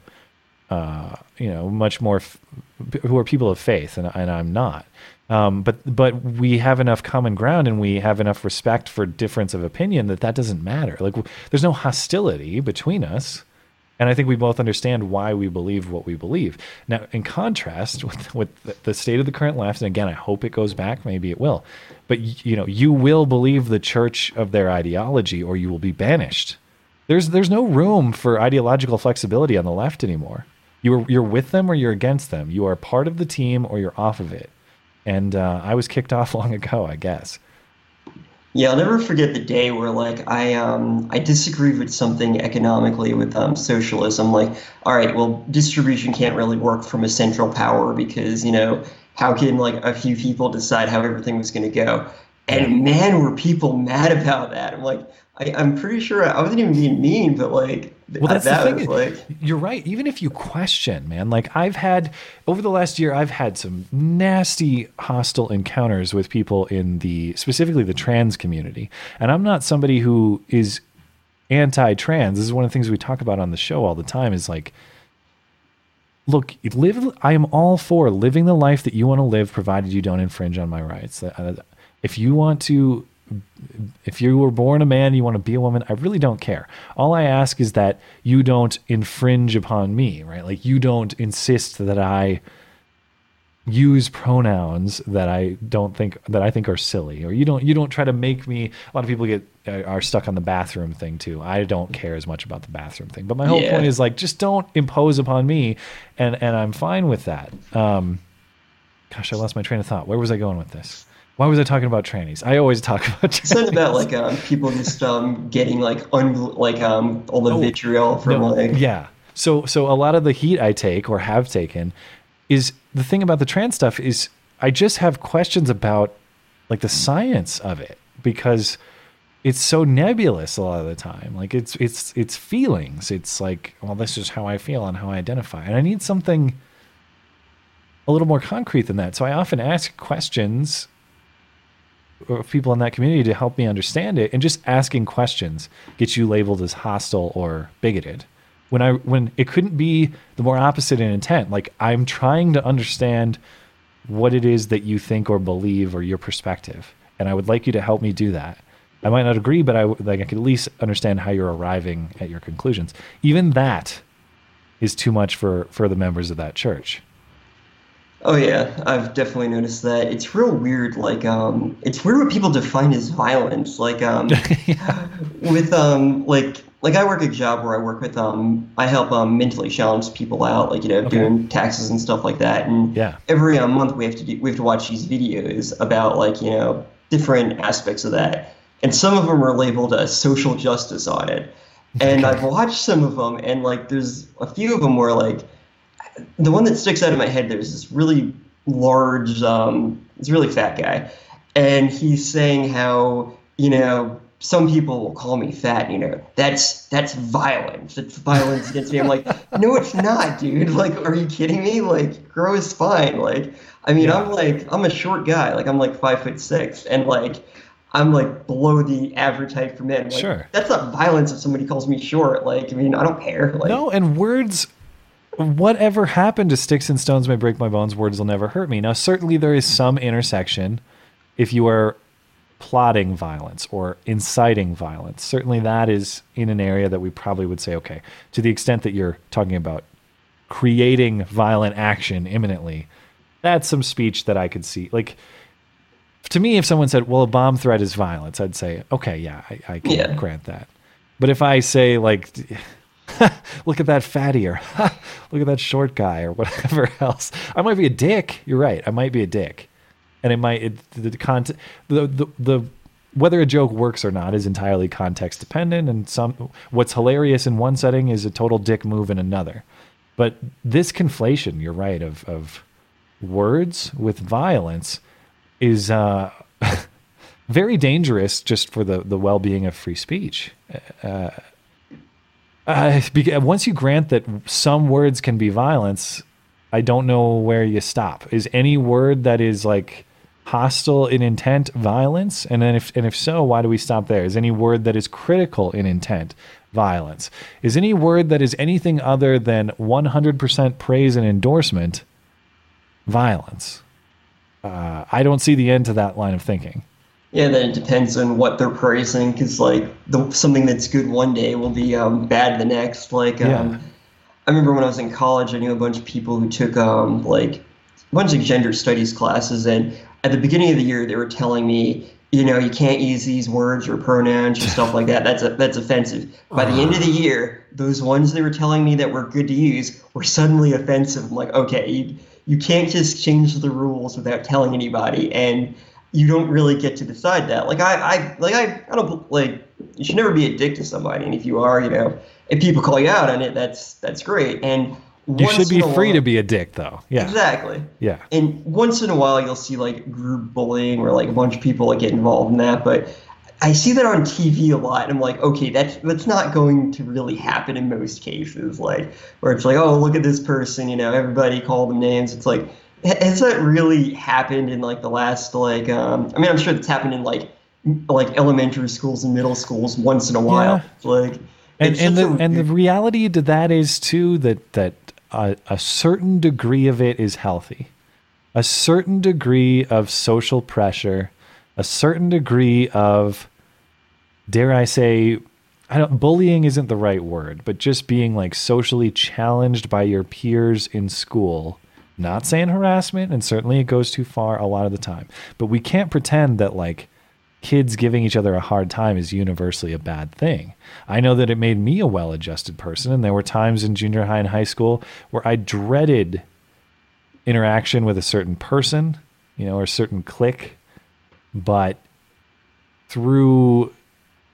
uh, you know much more f- who are people of faith, and, and I'm not. Um, but but we have enough common ground and we have enough respect for difference of opinion that that doesn't matter. Like there's no hostility between us, and I think we both understand why we believe what we believe. Now, in contrast with with the state of the current left, and again, I hope it goes back. Maybe it will, but you know, you will believe the church of their ideology, or you will be banished. There's there's no room for ideological flexibility on the left anymore. You're you're with them or you're against them. You are part of the team or you're off of it and uh, I was kicked off long ago, I guess. Yeah, I'll never forget the day where like I um I disagreed with something economically with um socialism. Like, all right, well, distribution can't really work from a central power because you know how can like a few people decide how everything was going to go? And man, were people mad about that. I'm like, I, am pretty sure I wasn't even being mean, but like, well, that's that the thing. Like, you're right. Even if you question, man, like I've had over the last year, I've had some nasty hostile encounters with people in the specifically the trans community, and I'm not somebody who is anti-trans. This is one of the things we talk about on the show all the time. Is like, look, live. I am all for living the life that you want to live, provided you don't infringe on my rights. Uh, if you want to if you were born a man, you want to be a woman, I really don't care. All I ask is that you don't infringe upon me, right? Like you don't insist that I use pronouns that I don't think that I think are silly, or you don't you don't try to make me. A lot of people get uh, are stuck on the bathroom thing too. I don't care as much about the bathroom thing, but my whole yeah. point is like just don't impose upon me, and and I'm fine with that. Um, gosh, I lost my train of thought. Where was I going with this? Why was I talking about trannies? I always talk about trannies. Something about like um, people just um, getting like un- like um, all the oh, vitriol from no, like yeah. So so a lot of the heat I take or have taken is the thing about the trans stuff is I just have questions about like the science of it because it's so nebulous a lot of the time. Like it's it's it's feelings. It's like well this is how I feel and how I identify, and I need something a little more concrete than that. So I often ask questions Uh, people in that community to help me understand it. And just asking questions gets you labeled as hostile or bigoted. When i when it couldn't be the more opposite in intent like i'm trying to understand what it is that you think or believe or your perspective and i would like you to help me do that. I might not agree but i like i could at least understand how you're arriving at your conclusions. Even that is too much for for the members of that church Oh yeah, I've definitely noticed that. It's real weird. Like, um, it's weird what people define as violence. Like, um, yeah. with um, like, like I work a job where I work with um, I help um, mentally challenged people out, like you know, okay. doing taxes and stuff like that. And yeah. every um, month we have to do, we have to watch these videos about like you know different aspects of that, and some of them are labeled as social justice audit. And okay. I've watched some of them, and like, there's a few of them where like the one that sticks out of my head there's this really large um this really fat guy and he's saying how you know some people will call me fat you know that's that's violence it's violence against me i'm like no it's not dude like are you kidding me like grow is fine like i mean yeah. i'm like i'm a short guy like i'm like five foot six and like I'm like below the average height for men. Like, sure. That's not violence if somebody calls me short. Like, I mean, I don't care. Like, no, and words whatever happened to sticks and stones may break my bones, words will never hurt me. Now, certainly there is some intersection if you are plotting violence or inciting violence. Certainly that is in an area that we probably would say, okay, to the extent that you're talking about creating violent action imminently, that's some speech that I could see. Like, to me, if someone said, well, a bomb threat is violence, I'd say, okay, yeah, I, I can yeah. grant that. But if I say, like, look at that fatty or look at that short guy or whatever else. I might be a dick. You're right. I might be a dick. And it might it, the, the content the, the the whether a joke works or not is entirely context dependent and some what's hilarious in one setting is a total dick move in another. But this conflation, you're right, of of words with violence is uh very dangerous just for the the well being of free speech. Uh, uh, once you grant that some words can be violence, I don't know where you stop. Is any word that is like hostile in intent violence? And then if and if so, why do we stop there? Is any word that is critical in intent violence? Is any word that is anything other than 100% praise and endorsement violence? Uh, I don't see the end to that line of thinking. Yeah, then it depends on what they're praising, because like the, something that's good one day will be um, bad the next. Like, um, yeah. I remember when I was in college, I knew a bunch of people who took um, like a bunch of gender studies classes, and at the beginning of the year, they were telling me, you know, you can't use these words or pronouns or stuff like that. That's a, that's offensive. By the end of the year, those ones they were telling me that were good to use were suddenly offensive. I'm like, okay, you, you can't just change the rules without telling anybody, and you don't really get to decide that. Like I, I like I, I don't like you should never be a dick to somebody, and if you are, you know, if people call you out on it, that's that's great. And you should be free while, to be a dick, though. Yeah, exactly. Yeah, and once in a while you'll see like group bullying or like a bunch of people like get involved in that, but. I see that on TV a lot, and I'm like, okay, that's that's not going to really happen in most cases. Like, where it's like, oh, look at this person, you know, everybody call them names. It's like, has that really happened in like the last like um i mean i'm sure it's happened in like like elementary schools and middle schools once in a while. Yeah. like and and the, a, and the reality to that is too that that a, a certain degree of it is healthy. A certain degree of social pressure. A certain degree of dare i say I don't bullying isn't the right word, but just being like socially challenged by your peers in school not saying harassment, and certainly it goes too far a lot of the time. But we can't pretend that like kids giving each other a hard time is universally a bad thing. I know that it made me a well adjusted person, and there were times in junior high and high school where I dreaded interaction with a certain person, you know, or a certain clique. But through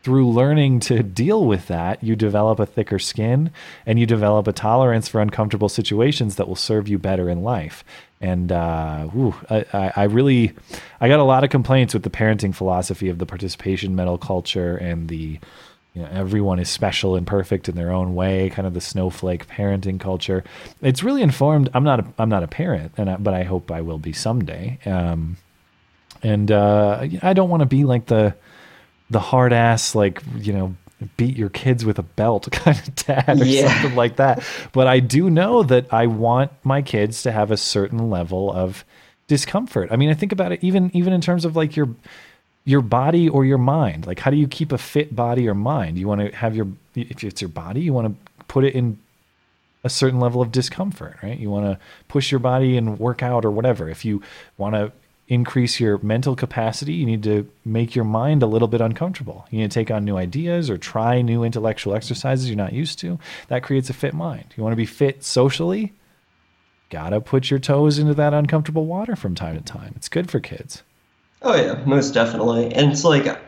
through learning to deal with that, you develop a thicker skin and you develop a tolerance for uncomfortable situations that will serve you better in life. And uh, I, I, really, I got a lot of complaints with the parenting philosophy of the participation medal culture and the, you know, everyone is special and perfect in their own way, kind of the snowflake parenting culture. It's really informed. I'm not, a, I'm not a parent, and I, but I hope I will be someday. Um, and uh, I don't want to be like the the hard ass like you know beat your kids with a belt kind of dad or yeah. something like that. But I do know that I want my kids to have a certain level of discomfort. I mean, I think about it even even in terms of like your your body or your mind. Like how do you keep a fit body or mind? You want to have your if it's your body, you want to put it in a certain level of discomfort, right? You want to push your body and work out or whatever. If you want to increase your mental capacity, you need to make your mind a little bit uncomfortable. You need to take on new ideas or try new intellectual exercises you're not used to. That creates a fit mind. You want to be fit socially? Gotta put your toes into that uncomfortable water from time to time. It's good for kids. Oh yeah, most definitely. And it's like, like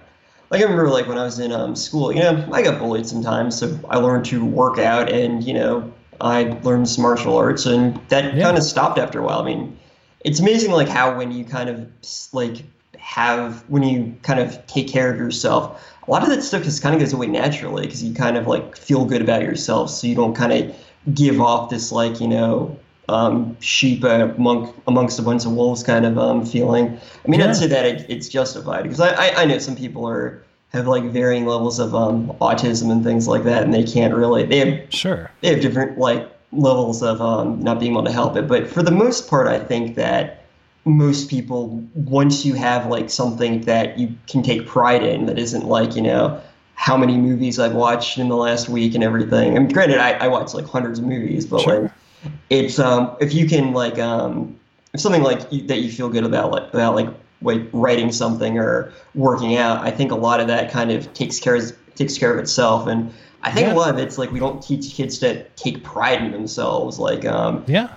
I remember like when I was in um, school, you know, I got bullied sometimes, so I learned to work out, and you know, I learned some martial arts, and that yeah. kind of stopped after a while. I mean, it's amazing like how when you kind of like have when you kind of take care of yourself a lot of that stuff just kind of goes away naturally because you kind of like feel good about yourself so you don't kind of give off this like you know um, sheep among, amongst a bunch of wolves kind of um, feeling i mean yeah. i'd say that it, it's justified because I, I, I know some people are have like varying levels of um, autism and things like that and they can't really they have sure they have different like levels of um, not being able to help it. But for the most part, I think that most people, once you have like something that you can take pride in, that isn't like you know how many movies I've watched in the last week and everything. I mean, granted, I, I watch like hundreds of movies, but sure. like it's um if you can like um if something like you, that you feel good about like about like like writing something or working out, I think a lot of that kind of takes care of, takes care of itself and I think yeah. a lot of it's like we don't teach kids to take pride in themselves. Like, um, yeah,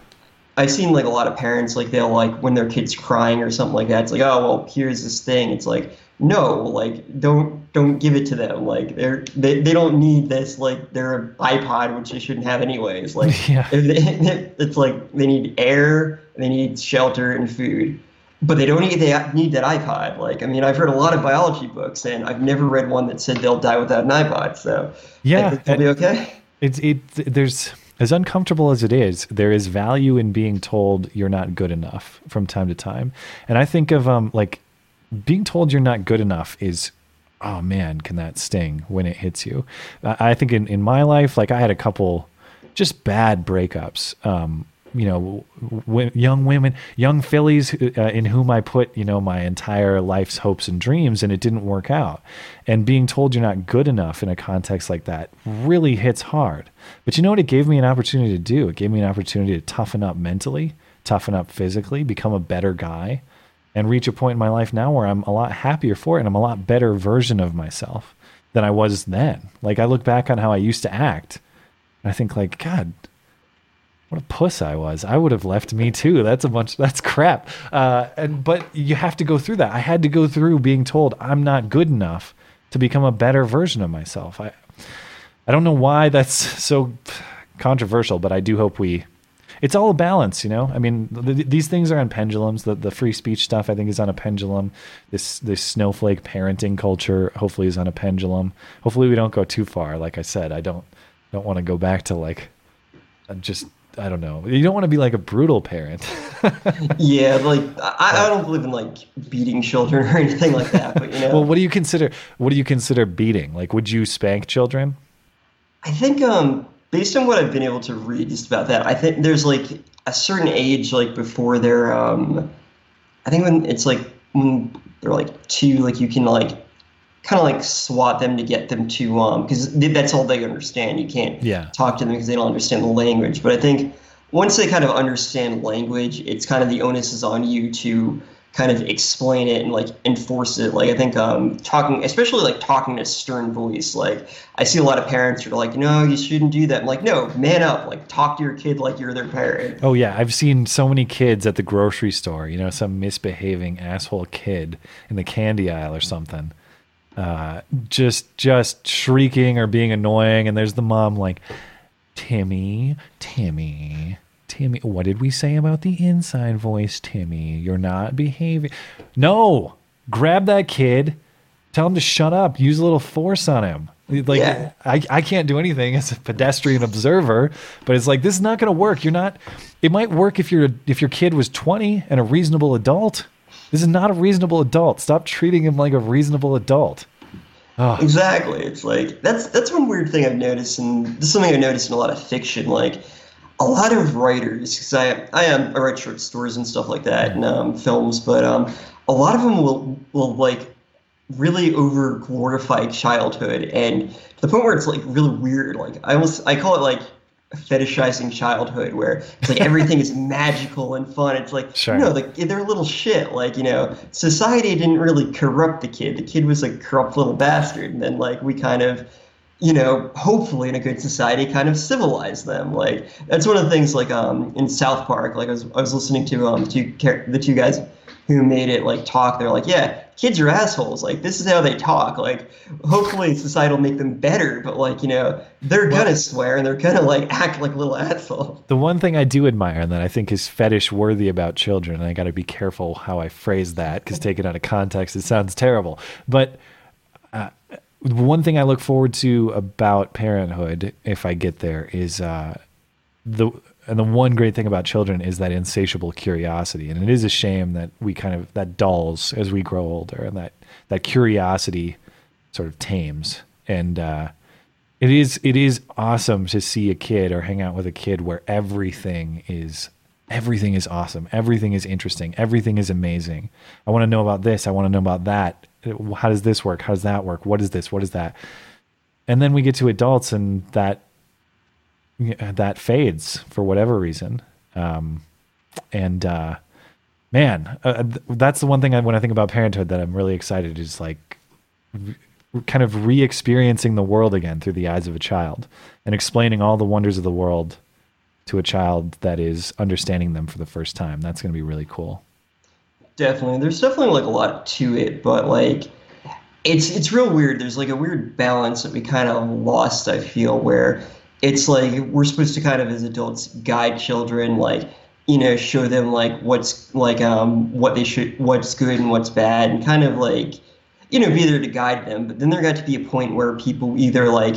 I've seen like a lot of parents like they'll like when their kid's crying or something like that. It's like, oh well, here's this thing. It's like, no, like don't don't give it to them. Like they're they, they don't need this. Like they're a iPod, which they shouldn't have anyways. Like yeah. they, it's like they need air, they need shelter and food. But they don't need they need that iPod. Like, I mean, I've read a lot of biology books, and I've never read one that said they'll die without an iPod. So yeah, I they'll be okay. It's it. There's as uncomfortable as it is, there is value in being told you're not good enough from time to time. And I think of um like being told you're not good enough is oh man, can that sting when it hits you? I think in, in my life, like I had a couple just bad breakups. Um, you know, w- young women, young fillies uh, in whom I put, you know, my entire life's hopes and dreams, and it didn't work out. And being told you're not good enough in a context like that really hits hard. But you know what? It gave me an opportunity to do. It gave me an opportunity to toughen up mentally, toughen up physically, become a better guy, and reach a point in my life now where I'm a lot happier for it, and I'm a lot better version of myself than I was then. Like I look back on how I used to act, and I think like, God what a puss I was. I would have left me too. That's a bunch. That's crap. Uh, and but you have to go through that. I had to go through being told I'm not good enough to become a better version of myself. I I don't know why that's so controversial, but I do hope we. It's all a balance, you know. I mean, th- these things are on pendulums. The the free speech stuff, I think, is on a pendulum. This this snowflake parenting culture, hopefully, is on a pendulum. Hopefully, we don't go too far. Like I said, I don't don't want to go back to like just I don't know. You don't want to be like a brutal parent. yeah, like I, I, don't believe in like beating children or anything like that. But you know. well, what do you consider? What do you consider beating? Like, would you spank children? I think, um, based on what I've been able to read just about that, I think there's like a certain age, like before they're, um, I think when it's like when they're like two, like you can like kind of like swat them to get them to um because that's all they understand. You can't yeah. talk to them because they don't understand the language. But I think once they kind of understand language, it's kind of the onus is on you to kind of explain it and like enforce it. Like I think um, talking, especially like talking in a stern voice. Like I see a lot of parents who are like, no, you shouldn't do that. I'm like, no, man up. Like talk to your kid like you're their parent. Oh yeah, I've seen so many kids at the grocery store. You know, some misbehaving asshole kid in the candy aisle or something uh, just just shrieking or being annoying, and there's the mom like, Timmy, Timmy, Timmy. What did we say about the inside voice, Timmy? You're not behaving. No, grab that kid, tell him to shut up. Use a little force on him. Like yeah. I, I can't do anything as a pedestrian observer, but it's like this is not going to work. You're not. It might work if your if your kid was 20 and a reasonable adult. This is not a reasonable adult. Stop treating him like a reasonable adult. Exactly. It's like that's that's one weird thing I've noticed, and this is something I've noticed in a lot of fiction. Like a lot of writers, because I I am I write short stories and stuff like that, and um, films, but um, a lot of them will will like really over glorify childhood, and to the point where it's like really weird. Like I almost I call it like fetishizing childhood where it's like everything is magical and fun. It's like sure. you know, like they're little shit. Like you know, society didn't really corrupt the kid. The kid was a corrupt little bastard, and then like we kind of, you know, hopefully in a good society, kind of civilize them. Like that's one of the things. Like um in South Park, like I was I was listening to um two the two guys who made it like talk. They're like, yeah, kids are assholes. Like this is how they talk. Like hopefully society will make them better, but like you know they're well, gonna swear and they're gonna like act like little assholes. The one thing I do admire and that I think is fetish worthy about children, and I got to be careful how I phrase that because taken out of context it sounds terrible, but. Uh, one thing I look forward to about parenthood, if I get there, is uh, the and the one great thing about children is that insatiable curiosity. And it is a shame that we kind of that dulls as we grow older and that that curiosity sort of tames. And uh, it is it is awesome to see a kid or hang out with a kid where everything is everything is awesome. Everything is interesting. Everything is amazing. I want to know about this. I want to know about that. How does this work? How does that work? What is this? What is that? And then we get to adults and that that fades for whatever reason. Um, and uh, man, uh, that's the one thing I, when I think about parenthood that I'm really excited is like re- kind of re-experiencing the world again through the eyes of a child and explaining all the wonders of the world to a child that is understanding them for the first time. That's going to be really cool. Definitely, there's definitely like a lot to it, but like it's it's real weird. There's like a weird balance that we kind of lost. I feel where it's like we're supposed to kind of as adults guide children like you know show them like what's like um what they should what's good and what's bad and kind of like you know be there to guide them. But then there got to be a point where people either like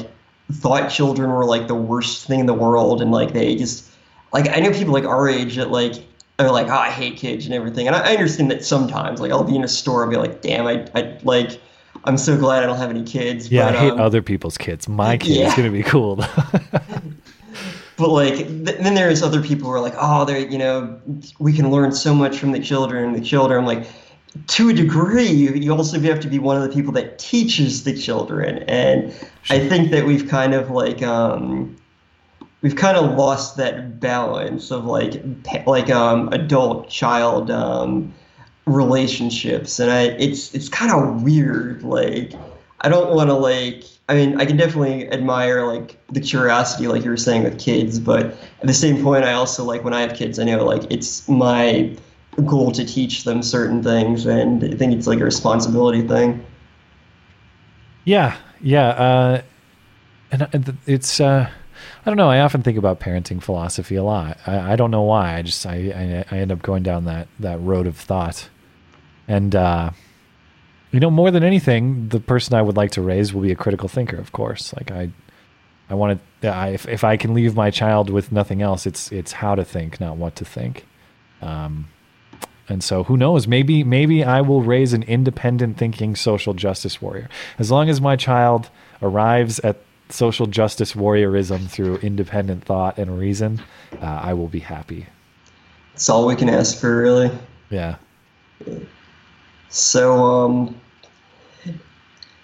thought children were like the worst thing in the world and like they just like i know people like our age that like are like oh i hate kids and everything. And i, I understand that sometimes like i'll be in a store and be like damn i, I like i'm so glad i don't have any kids Yeah, but, I hate um, other people's kids. My kid is gonna be cool. but like th- then there's other people who are like oh they're you know we can learn so much from the children the children I'm like to a degree you, you also have to be one of the people that teaches the children and i think that we've kind of like um we've kind of lost that balance of like like um adult child um relationships and i it's it's kind of weird like I don't want to like. I mean, I can definitely admire like the curiosity, like you were saying with kids, but at the same point, I also like when I have kids. I know like it's my goal to teach them certain things, and I think it's like a responsibility thing. Yeah, yeah, uh, and uh, it's uh, I don't know. I often think about parenting philosophy a lot. I, I don't know why. I just I, I I end up going down that that road of thought, and uh, you know, more than anything, the person I would like to raise will be a critical thinker. Of course, like I. I want to. I, if if I can leave my child with nothing else, it's it's how to think, not what to think. Um, and so who knows? Maybe maybe I will raise an independent thinking social justice warrior. As long as my child arrives at social justice warriorism through independent thought and reason, uh, I will be happy. That's all we can ask for, really. Yeah. So, um,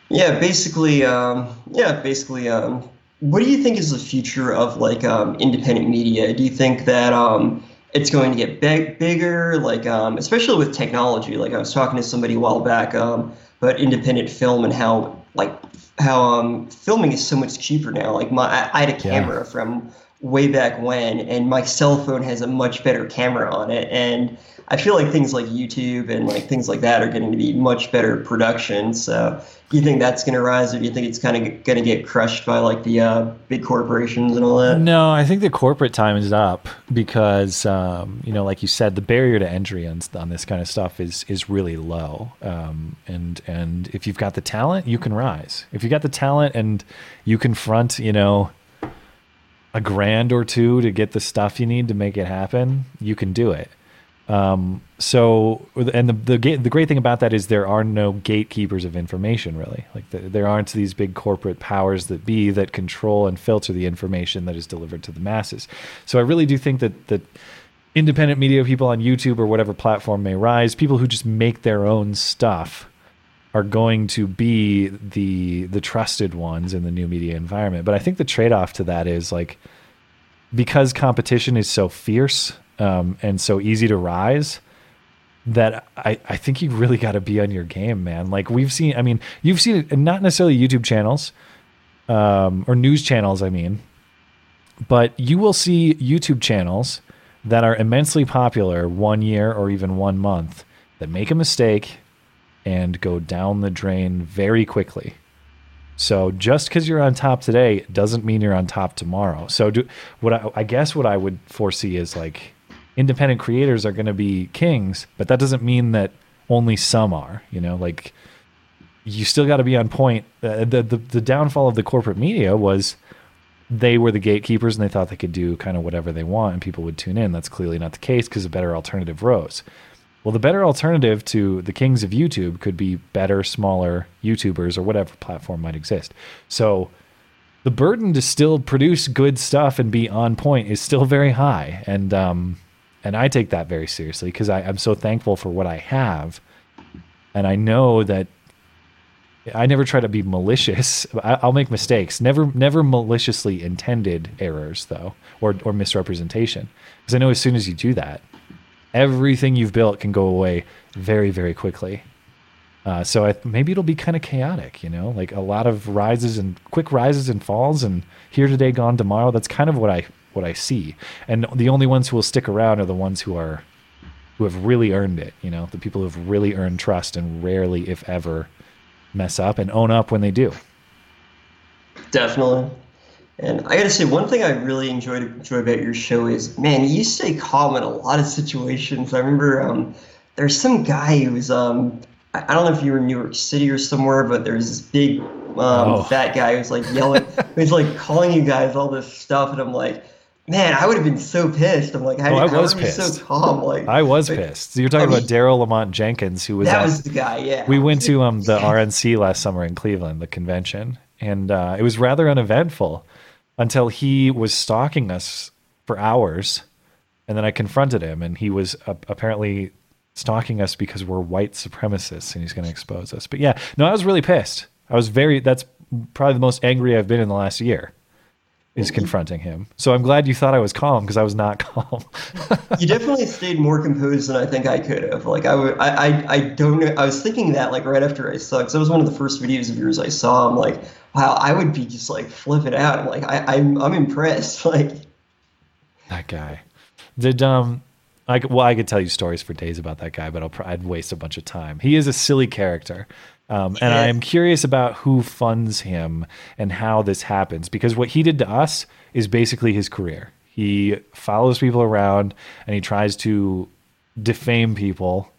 yeah, basically, um, yeah, basically, um, what do you think is the future of like um, independent media? Do you think that um, it's going to get big, bigger, like um, especially with technology? Like I was talking to somebody a while back um, about independent film and how like how um, filming is so much cheaper now. Like my, I, I had a camera from way back when, and my cell phone has a much better camera on it, and I feel like things like YouTube and like things like that are getting to be much better production. So, do you think that's going to rise, or do you think it's kind of going to get crushed by like the uh, big corporations and all that? No, I think the corporate time is up because um, you know, like you said, the barrier to entry on, on this kind of stuff is is really low. Um, and and if you've got the talent, you can rise. If you got the talent and you confront, you know, a grand or two to get the stuff you need to make it happen, you can do it. Um, so, and the the, the great thing about that is there are no gatekeepers of information, really. Like the, there aren't these big corporate powers that be that control and filter the information that is delivered to the masses. So, I really do think that that independent media people on YouTube or whatever platform may rise, people who just make their own stuff, are going to be the the trusted ones in the new media environment. But I think the trade off to that is like because competition is so fierce um, and so easy to rise that I, I think you really got to be on your game, man. Like we've seen, I mean, you've seen it, not necessarily YouTube channels um, or news channels, I mean, but you will see YouTube channels that are immensely popular one year or even one month that make a mistake and go down the drain very quickly. So just because you're on top today doesn't mean you're on top tomorrow. So do what I, I guess what I would foresee is like independent creators are going to be kings, but that doesn't mean that only some are. You know, like you still got to be on point. Uh, the, the the downfall of the corporate media was they were the gatekeepers and they thought they could do kind of whatever they want and people would tune in. That's clearly not the case because a better alternative rose. Well, the better alternative to the kings of YouTube could be better, smaller YouTubers or whatever platform might exist. So the burden to still produce good stuff and be on point is still very high. And um, and I take that very seriously because I'm so thankful for what I have. And I know that I never try to be malicious. I'll make mistakes. Never, never maliciously intended errors, though, or or misrepresentation. Because I know as soon as you do that, everything you've built can go away very, very quickly. Uh, so I, maybe it'll be kind of chaotic, you know, like a lot of rises and quick rises and falls, and here today, gone tomorrow. That's kind of what I what I see. And the only ones who will stick around are the ones who are who have really earned it. You know, the people who have really earned trust and rarely, if ever, mess up and own up when they do. Definitely. And I gotta say, one thing I really enjoyed enjoy about your show is, man, you stay calm in a lot of situations. I remember um, there's some guy who was, um, I, I don't know if you were in New York City or somewhere, but there's this big um, Oh. fat guy who's like yelling, who's like calling you guys all this stuff, and I'm like, man, I would have been so pissed. I'm like, how, Oh, I how was are you pissed. so calm? Like, I was pissed. You're talking I about Daryl Lamont Jenkins, who was that at, was the guy. Yeah, we went to um the RNC last summer in Cleveland, the convention, and uh, it was rather uneventful until he was stalking us for hours, and then I confronted him, and he was uh, apparently stalking us because we're white supremacists, and he's going to expose us. But yeah, no, I was really pissed. I was very. That's probably the most angry I've been in the last year. Is confronting him. So I'm glad you thought I was calm because I was not calm. you definitely stayed more composed than I think I could have. Like I would, I, I, I don't know. I was thinking that like right after I saw, because that was one of the first videos of yours I saw. I'm like, wow, I would be just like flipping out. I'm like, I, I'm, I'm impressed. Like, That guy. Did um I well I could tell you stories for days about that guy, but I'll I'd waste a bunch of time. He is a silly character. Um, and I am curious about who funds him and how this happens because what he did to us is basically his career. He follows people around and he tries to defame people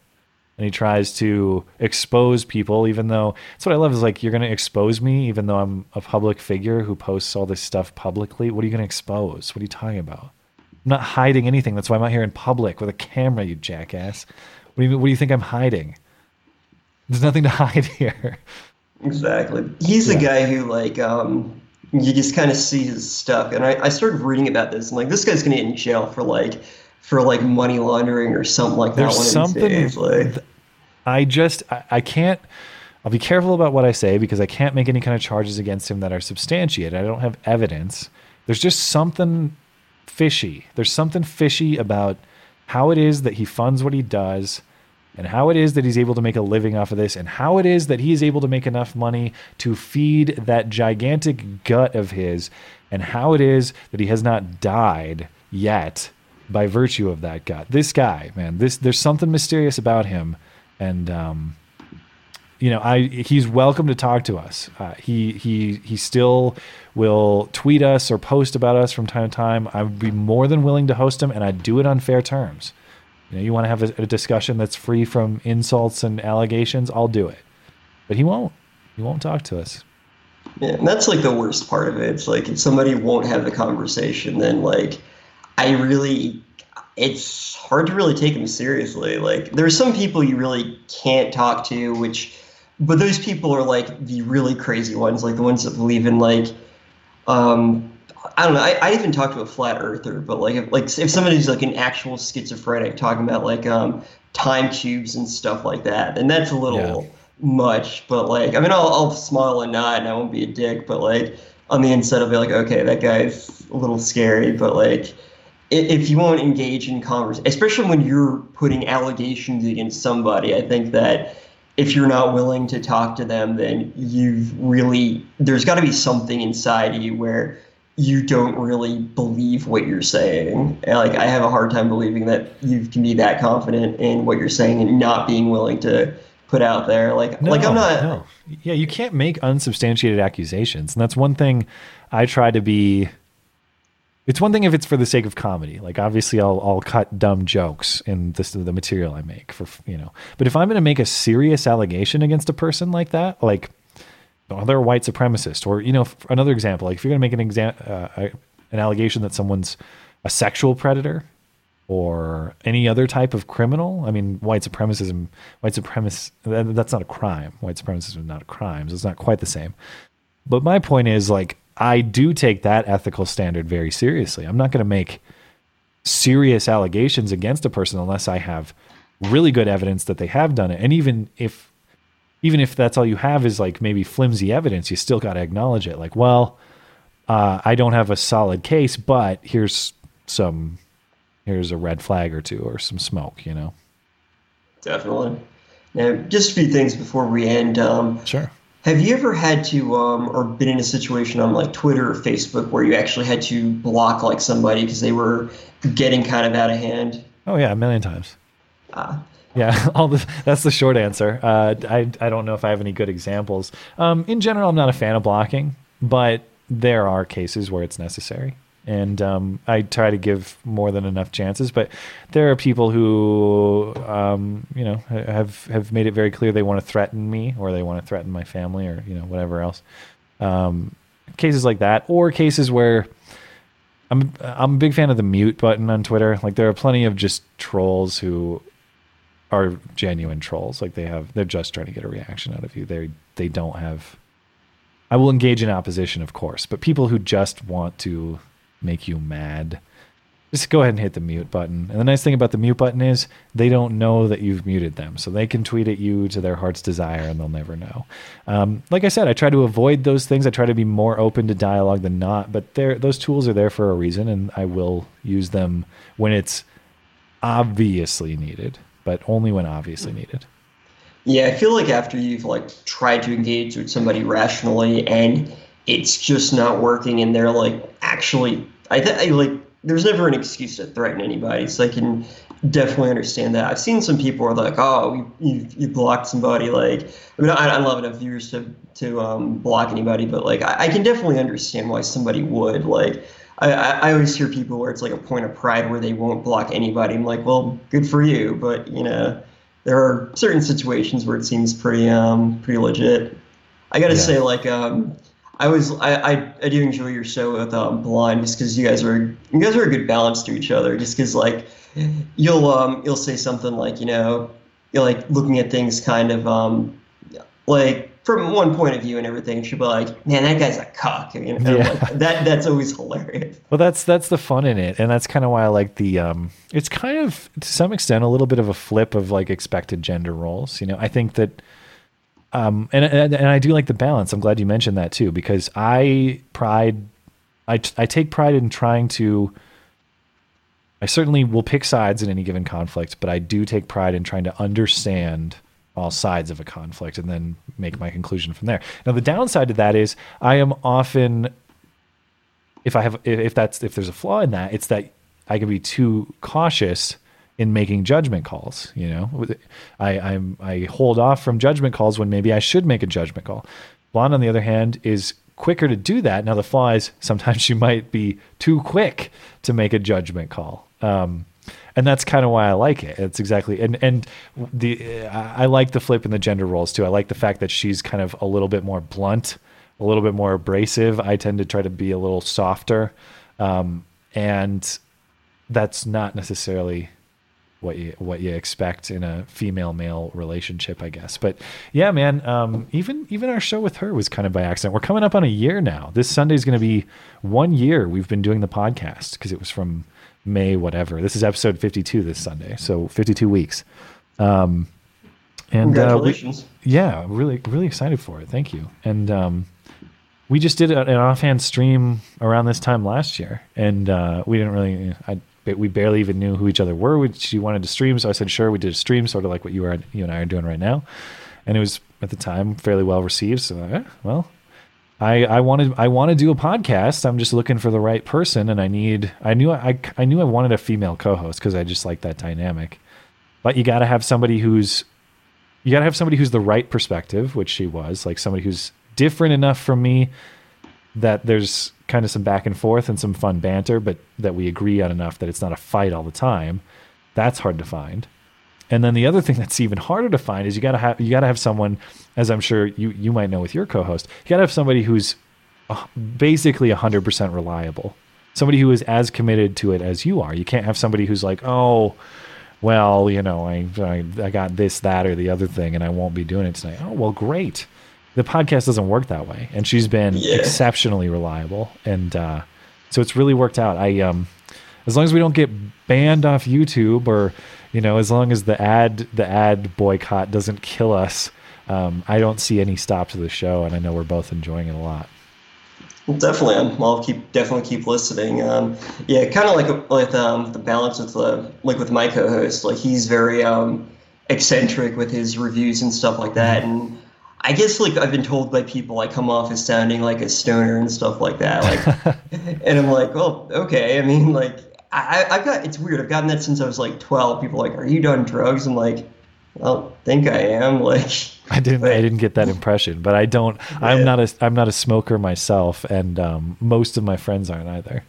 and he tries to expose people even though that's what i love is like you're going to expose me even though i'm a public figure who posts all this stuff publicly. What are you going to expose? What are you talking about? I'm not hiding anything. That's why i'm out here in public with a camera you jackass. What do you, what do you think i'm hiding there's nothing to hide here exactly. He's Yeah. guy who like, um, you just kind of see his stuff. And I, I started reading about this, and like, this guy's gonna get in jail for like, for like money laundering or something like There's that. One something- days. Like, I just I, I can't. I'll be careful about what I say because I can't make any kind of charges against him that are substantiated. I don't have evidence. There's just something fishy. There's something fishy about how it is that he funds what he does and how it is that he's able to make a living off of this and how it is that he is able to make enough money to feed that gigantic gut of his and how it is that he has not died yet by virtue of that gut. This guy, man, this there's something mysterious about him and um you know, I he's welcome to talk to us. Uh, he he he still will tweet us or post about us from time to time. I would be more than willing to host him, and I'd do it on fair terms. You know, you want to have a, a discussion that's free from insults and allegations, I'll do it. But he won't. He won't talk to us. Yeah, and that's like the worst part of it. It's like if somebody won't have the conversation, then like I really, it's hard to really take them seriously. Like there's some people you really can't talk to, which, but those people are like the really crazy ones, like the ones that believe in like, um, I don't know. I, I even talked to a flat earther, but like if, like if somebody's like an actual schizophrenic talking about like um time cubes and stuff like that, then that's a little Yeah. much. But like I mean, I'll, I'll smile and nod, and I won't be a dick. But like on the inside, I'll be like, okay, that guy's a little scary. But like if you won't engage in conversation, especially when you're putting allegations against somebody, I think that if you're not willing to talk to them, then you've really there's got to be something inside of you where you don't really believe what you're saying. Like I have a hard time believing that you can be that confident in what you're saying and not being willing to put out there. Like like I'm not. No. Yeah, you can't make unsubstantiated accusations, and that's one thing I try to be. It's one thing if it's for the sake of comedy. Like obviously, I'll I'll cut dumb jokes in this the material I make for you know. But if I'm going to make a serious allegation against a person like that, like they're a white supremacist, or you know, another example, like if you're going to make an exam uh, an allegation that someone's a sexual predator or any other type of criminal. I mean, white supremacism, white supremacist, that, that's not a crime. White supremacism is not a crime. So it's not quite the same. But my point is, like, I do take that ethical standard very seriously. I'm not going to make serious allegations against a person unless I have really good evidence that they have done it. And even if, even if that's all you have is like maybe flimsy evidence, you still got to acknowledge it. Like, well, uh, I don't have a solid case, but here's some here's a red flag or two or some smoke, you know? Definitely. Now, just a few things before we end. Um, Sure. have you ever had to, um, or been in a situation on like Twitter or Facebook where you actually had to block like somebody because they were getting kind of out of hand? Oh yeah, a million times. Uh, Yeah, all the, that's the short answer. Uh, I I don't know if I have any good examples. Um, in general, I'm not a fan of blocking, but there are cases where it's necessary and um, I try to give more than enough chances. But there are people who, um, you know, have have made it very clear they want to threaten me or they want to threaten my family or you know whatever else. Um, cases like that, or cases where I'm I'm a big fan of the mute button on Twitter. Like there are plenty of just trolls who are genuine trolls. Like they have they're just trying to get a reaction out of you. They they don't have. I will engage in opposition, of course, but people who just want to make you mad, just go ahead and hit the mute button. And the nice thing about the mute button is they don't know that you've muted them. So they can tweet at you to their heart's desire and they'll never know. Um, like I said, I try to avoid those things. I try to be more open to dialogue than not, but those tools are there for a reason and I will use them when it's obviously needed, but only when obviously needed. Yeah, I feel like after you've like tried to engage with somebody rationally and it's just not working and they're like actually I, th- I like there's never an excuse to threaten anybody so i can definitely understand that i've seen some people are like oh you, you blocked somebody like i mean i, I don't have enough viewers to, to um, block anybody but like I, I, can definitely understand why somebody would like I, I always hear people where it's like a point of pride where they won't block anybody i'm like well good for you but you know there are certain situations where it seems pretty um pretty legit i gotta yeah. say like um I was I, I, I do enjoy your show with um, Blonde just because you guys are you guys are a good balance to each other. Just because like you'll um you'll say something like you know you're like looking at things kind of um like from one point of view and everything. she'd be like, man, that guy's a cuck. You know? yeah. Like, that that's always hilarious. Well, that's that's the fun in it, and that's kind of why I like the um. It's kind of to some extent a little bit of a flip of like expected gender roles. You know, I think that um, and, and, and I do like the balance. I'm glad you mentioned that too, because I pride, I, I take pride in trying to. I certainly will pick sides in any given conflict, but I do take pride in trying to understand all sides of a conflict and then make my conclusion from there. Now, the downside to that is I am often, if I have, if that's if there's a flaw in that, it's that I can be too cautious in making judgment calls. You know, I I'm, I hold off from judgment calls when maybe I should make a judgment call. Blonde, on the other hand, is quicker to do that. Now the flaw is sometimes you might be too quick to make a judgment call. Um, and that's kind of why I like it. It's exactly and and the I like the flip in the gender roles too. I like the fact that she's kind of a little bit more blunt, a little bit more abrasive. I tend to try to be a little softer, um, and that's not necessarily what you what you expect in a female male relationship, I guess. But yeah, man, um, even even our show with her was kind of by accident. We're coming up on a year now. This Sunday is going to be one year we've been doing the podcast because it was from May whatever. This is episode fifty two this Sunday, so fifty two weeks. Um, and congratulations! Uh, we, yeah, really really excited for it. Thank you. And um, we just did an offhand stream around this time last year, and uh, we didn't really. I we barely even knew who each other were. We, she wanted to stream, so I said, "Sure." We did a stream, sort of like what you are, you and I are doing right now, and it was at the time fairly well received. So, eh, well, I I wanted I want to do a podcast. I'm just looking for the right person, and I need I knew I I knew I wanted a female co-host because I just like that dynamic. But you got to have somebody who's you got to have somebody who's the right perspective, which she was, like somebody who's different enough from me that there's kind of some back and forth and some fun banter, but that we agree on enough that it's not a fight all the time. That's hard to find. And then the other thing that's even harder to find is you gotta have you gotta have someone, as I'm sure you you might know with your co-host, you gotta have somebody who's basically 100% reliable, somebody who is as committed to it as you are. You can't have somebody who's like, oh, well, you know, I, I I got this, that, or the other thing, and I won't be doing it tonight. Oh, well, great the podcast doesn't work that way, and she's been yeah. exceptionally reliable, and uh, so it's really worked out. I um, as long as we don't get banned off YouTube, or you know, as long as the ad the ad boycott doesn't kill us, um, I don't see any stop to the show, and I know we're both enjoying it a lot. Well, definitely, um, I'll keep definitely keep listening. Um, yeah, kind of like with um, the balance with the like with my co-host, like he's very um, eccentric with his reviews and stuff like that, and I guess like I've been told by people I come off as sounding like a stoner and stuff like that. Like, and I'm like, well, okay. I mean, like, I, I've got it's weird. I've gotten that since I was like 12. People like, are you done drugs? I'm like, well, think I am. Like, I didn't. But- I didn't get that impression, but I don't. I'm not a. I'm not a smoker myself, and um, most of my friends aren't either.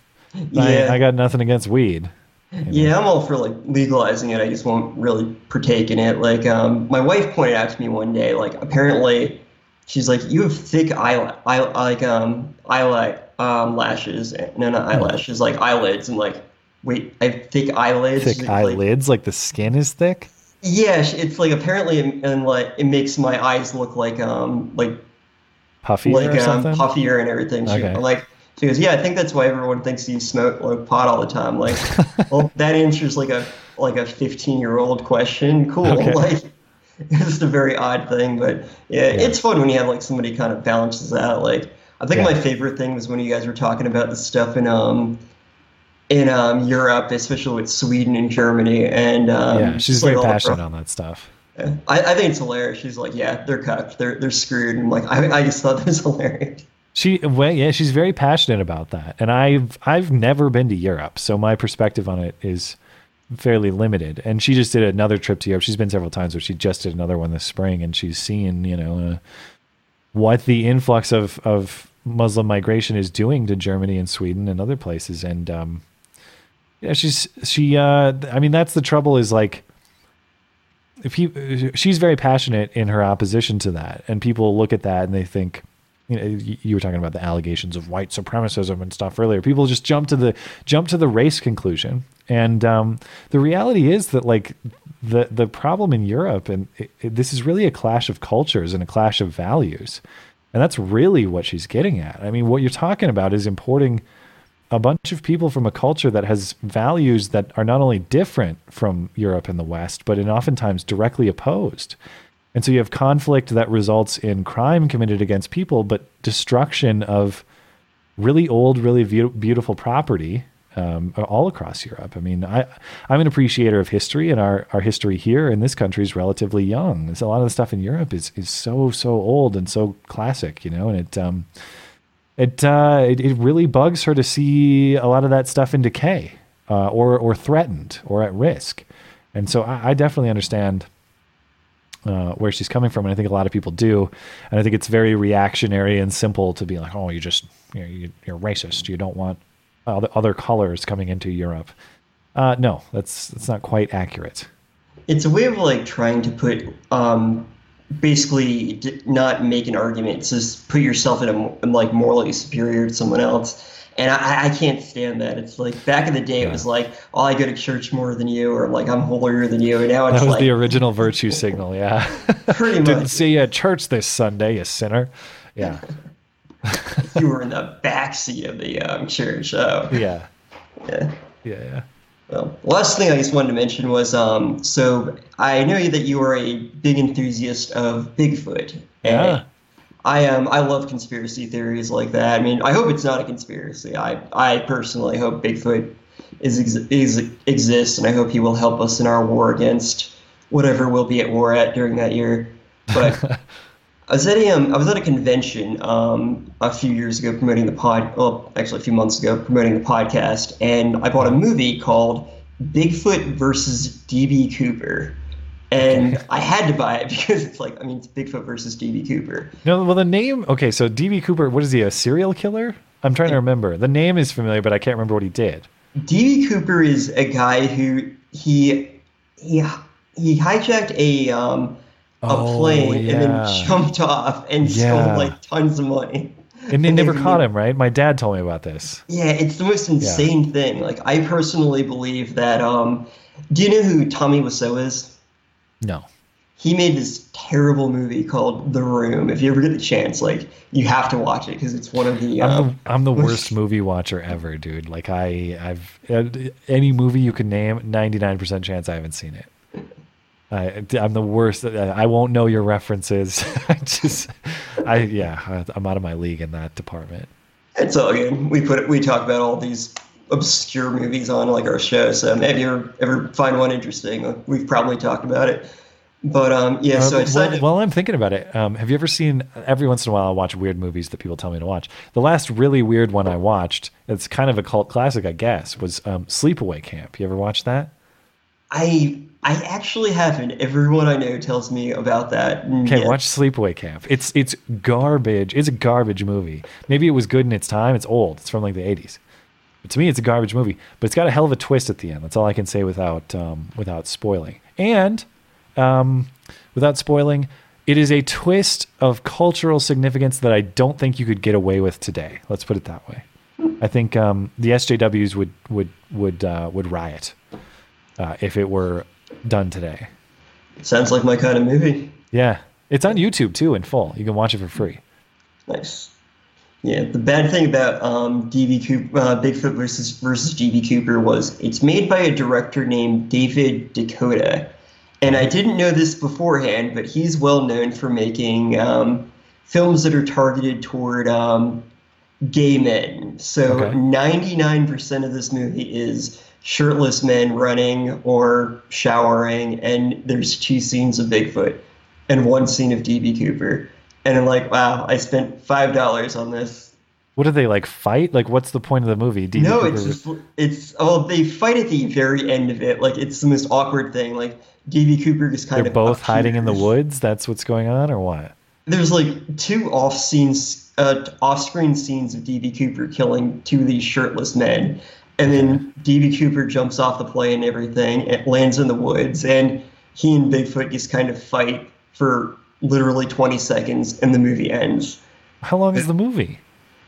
Yeah. I, I got nothing against weed. Yeah, I'm all for like legalizing it. I just won't really partake in it. Like, um, my wife pointed out to me one day, like, apparently, she's like, you have thick eye, eye like, um, eyelid, um, lashes. No, not eyelashes, like eyelids. And like, wait, I have thick eyelids. Thick Like, eyelids, like the skin is thick. Yeah, it's like apparently, and like, it makes my eyes look like, um, like, Puffy like, or um, something. puffier and everything. She, Okay. Like, she goes, yeah, I think that's why everyone thinks you smoke like pot all the time. Like, well, that answers like a like a 15 year old question. Cool. Okay. Like, it's just a very odd thing, but yeah, Yeah. it's fun when you have like somebody kind of balances out. Like, I think Yeah. my favorite thing was when you guys were talking about the stuff in um in um Europe, especially with Sweden and Germany, and um, yeah, she's very passionate on that stuff. Yeah. I, I think it's hilarious. She's like, yeah, they're cucked, they're they're screwed, and I'm like, I, I just thought that was hilarious. She, well, yeah, she's very passionate about that, and I've I've never been to Europe, so my perspective on it is fairly limited. And she just did another trip to Europe. She's been several times, but she just did another one this spring, and she's seen, you know, uh, what the influx of of Muslim migration is doing to Germany and Sweden and other places. And um, yeah, she's she. Uh, I mean, that's the trouble. Is like if he, she's very passionate in her opposition to that, and people look at that and they think. You know, you were talking about the allegations of white supremacism and stuff earlier. People just jump to the jump to the race conclusion, and um, the reality is that like the the problem in Europe, and it, it- this is really a clash of cultures and a clash of values, and that's really what she's getting at. I mean, what you're talking about is importing a bunch of people from a culture that has values that are not only different from Europe and the West, but in oftentimes directly opposed. And so you have conflict that results in crime committed against people, but destruction of really old, really beau- beautiful property um, all across Europe. I mean, I, I'm an appreciator of history, and our, our history here in this country is relatively young. So a lot of the stuff in Europe is, is so, so old and so classic, you know, and it, um, it, uh, it, it really bugs her to see a lot of that stuff in decay uh, or, or threatened or at risk. And so I, I definitely understand uh, where she's coming from, and I think a lot of people do. And I think it's very reactionary and simple to be like, "Oh, you just you know, you, you're racist. You don't want other, other colors coming into Europe." Uh, no, that's that's not quite accurate. it's a way of like trying to put um basically not make an argument it's just put yourself in a like morally superior to someone else and I, I can't stand that. It's like back in the day, it was like, "Oh, I go to church more than you," or like, "I'm holier than you." And now it's That was like, the original virtue signal. Yeah, pretty didn't much, see you at church this Sunday, you sinner. Yeah, you were in the back seat of the um, church. Oh, yeah, yeah. yeah, yeah. Well, last thing I just wanted to mention was, um, so I know that you are a big enthusiast of Bigfoot. Yeah. I um I love conspiracy theories like that. I mean, I hope it's not a conspiracy. I I personally hope Bigfoot is, is exists, and I hope he will help us in our war against whatever we'll be at war at during that year. But I was at a um, I was at a convention um, a few years ago promoting the pod. Well, actually, a few months ago promoting the podcast, and I bought a movie called Bigfoot versus DB Cooper. And I had to buy it because it's like I mean it's Bigfoot versus DB Cooper. No, well, the name. Okay, so DB Cooper. What is he? A serial killer? I'm trying to remember. The name is familiar, but I can't remember what he did. DB Cooper is a guy who he he he hijacked a um a Oh, plane and then jumped off and Yeah. stole like tons of money. And they And never they- caught him, right? My dad told me about this. Yeah, it's the most insane thing. Like I personally believe that um do you know who Tommy Wiseau is? No. He made this terrible movie called The Room. If you ever get the chance, like you have to watch it because it's one of the I'm um, the, I'm the worst movie watcher ever, dude. Like I, I've uh, any movie you can name, 99% chance I haven't seen it. I, I'm the worst. I won't know your references. I just, I yeah, I'm out of my league in that department. It's all good. We put we talk about all these obscure movies on like our show. So if you ever, find one interesting, we've probably talked about it. But um, yeah. So I Uh, decided. well, while I'm thinking about it, um, have you ever seen? Every once in a while, I watch weird movies that people tell me to watch. The last really weird one I watched, it's kind of a cult classic, I guess, was um, Sleepaway Camp. You ever watch that? I I actually haven't. Everyone I know tells me about that. Okay, yeah. watch Sleepaway Camp. It's it's garbage. It's a garbage movie. Maybe it was good in its time. It's old. It's from like the 80s. But to me, it's a garbage movie. But it's got a hell of a twist at the end. That's all I can say without um, without spoiling. And um, without spoiling, it is a twist of cultural significance that I don't think you could get away with today. Let's put it that way. I think um, the SJWs would would would uh, would riot uh, if it were done today. Sounds like my kind of movie. Yeah, it's on YouTube too in full. You can watch it for free. Nice. Yeah, the bad thing about um, DB Cooper, uh, Bigfoot versus versus DB Cooper was it's made by a director named David DeCoteau, and I didn't know this beforehand, but he's well known for making um, films that are targeted toward um, gay men. So okay. 99% of this movie is shirtless men running or showering, and there's two scenes of Bigfoot and one scene of DB Cooper. And I'm like, wow, I spent five dollars on this. What do they like fight? Like, what's the point of the movie? DB no, Cooper it's just it's oh, they fight at the very end of it. Like, it's the most awkward thing. Like, DB Cooper is kind of They're of both hiding in the woods. That's what's going on, or what? There's like two off scenes, uh, off-screen scenes of DB Cooper killing two of these shirtless men, and then DB Cooper jumps off the plane and everything. It lands in the woods, and he and Bigfoot just kind of fight for literally 20 seconds, and the movie ends. How long is the movie?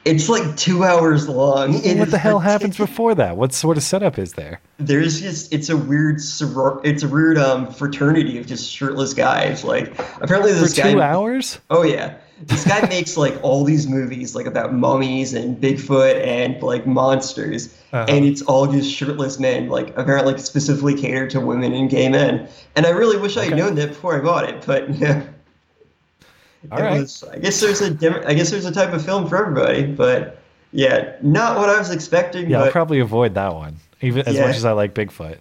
It's like two hours long. It what the hell happens before that? What sort of setup is there? There's just it's a weird soror- it's a weird um fraternity of just shirtless guys. Like apparently this For guy. two hours. Oh yeah, this guy makes like all these movies like about mummies and Bigfoot and like monsters, uh-huh. and it's all just shirtless men, like apparently specifically catered to women and gay men. And I really wish I had known that before I bought it, but yeah. All right. Was, I guess there's a I guess there's a type of film for everybody, but yeah, not what I was expecting. Yeah, but, I'll probably avoid that one, even as yeah. much as I like Bigfoot.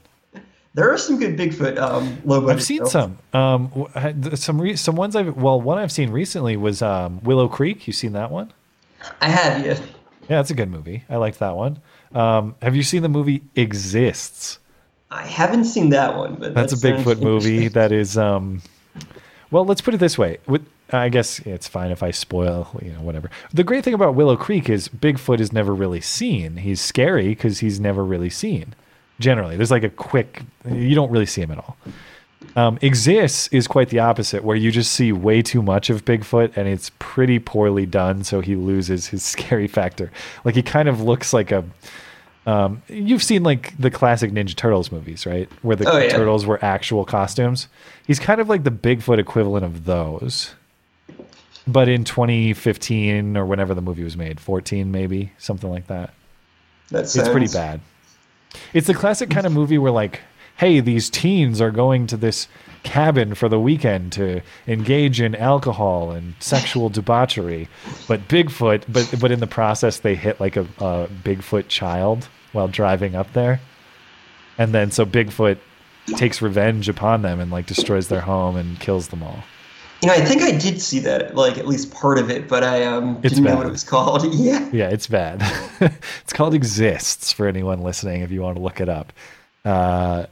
There are some good Bigfoot um, low budget. I've seen films. some. Um, some re- some ones I've well, one I've seen recently was um, Willow Creek. You seen that one? I have, yeah. Yeah, that's a good movie. I liked that one. Um, have you seen the movie Exists? I haven't seen that one, but that's that a Bigfoot movie. That is, um, well, let's put it this way. With I guess it's fine if I spoil, you know, whatever. The great thing about Willow Creek is Bigfoot is never really seen. He's scary because he's never really seen generally. There's like a quick, you don't really see him at all. Um, Exists is quite the opposite, where you just see way too much of Bigfoot and it's pretty poorly done, so he loses his scary factor. Like he kind of looks like a. Um, you've seen like the classic Ninja Turtles movies, right? Where the oh, yeah. turtles were actual costumes. He's kind of like the Bigfoot equivalent of those. But in 2015 or whenever the movie was made, 14 maybe, something like that. That's. It's pretty bad. It's the classic kind of movie where like, hey, these teens are going to this cabin for the weekend to engage in alcohol and sexual debauchery, but Bigfoot, but but in the process they hit like a, a Bigfoot child while driving up there, and then so Bigfoot takes revenge upon them and like destroys their home and kills them all. You know, I think I did see that, like at least part of it, but I um, didn't know what it was called. yeah. Yeah, it's bad. it's called Exists for anyone listening if you want to look it up. Uh,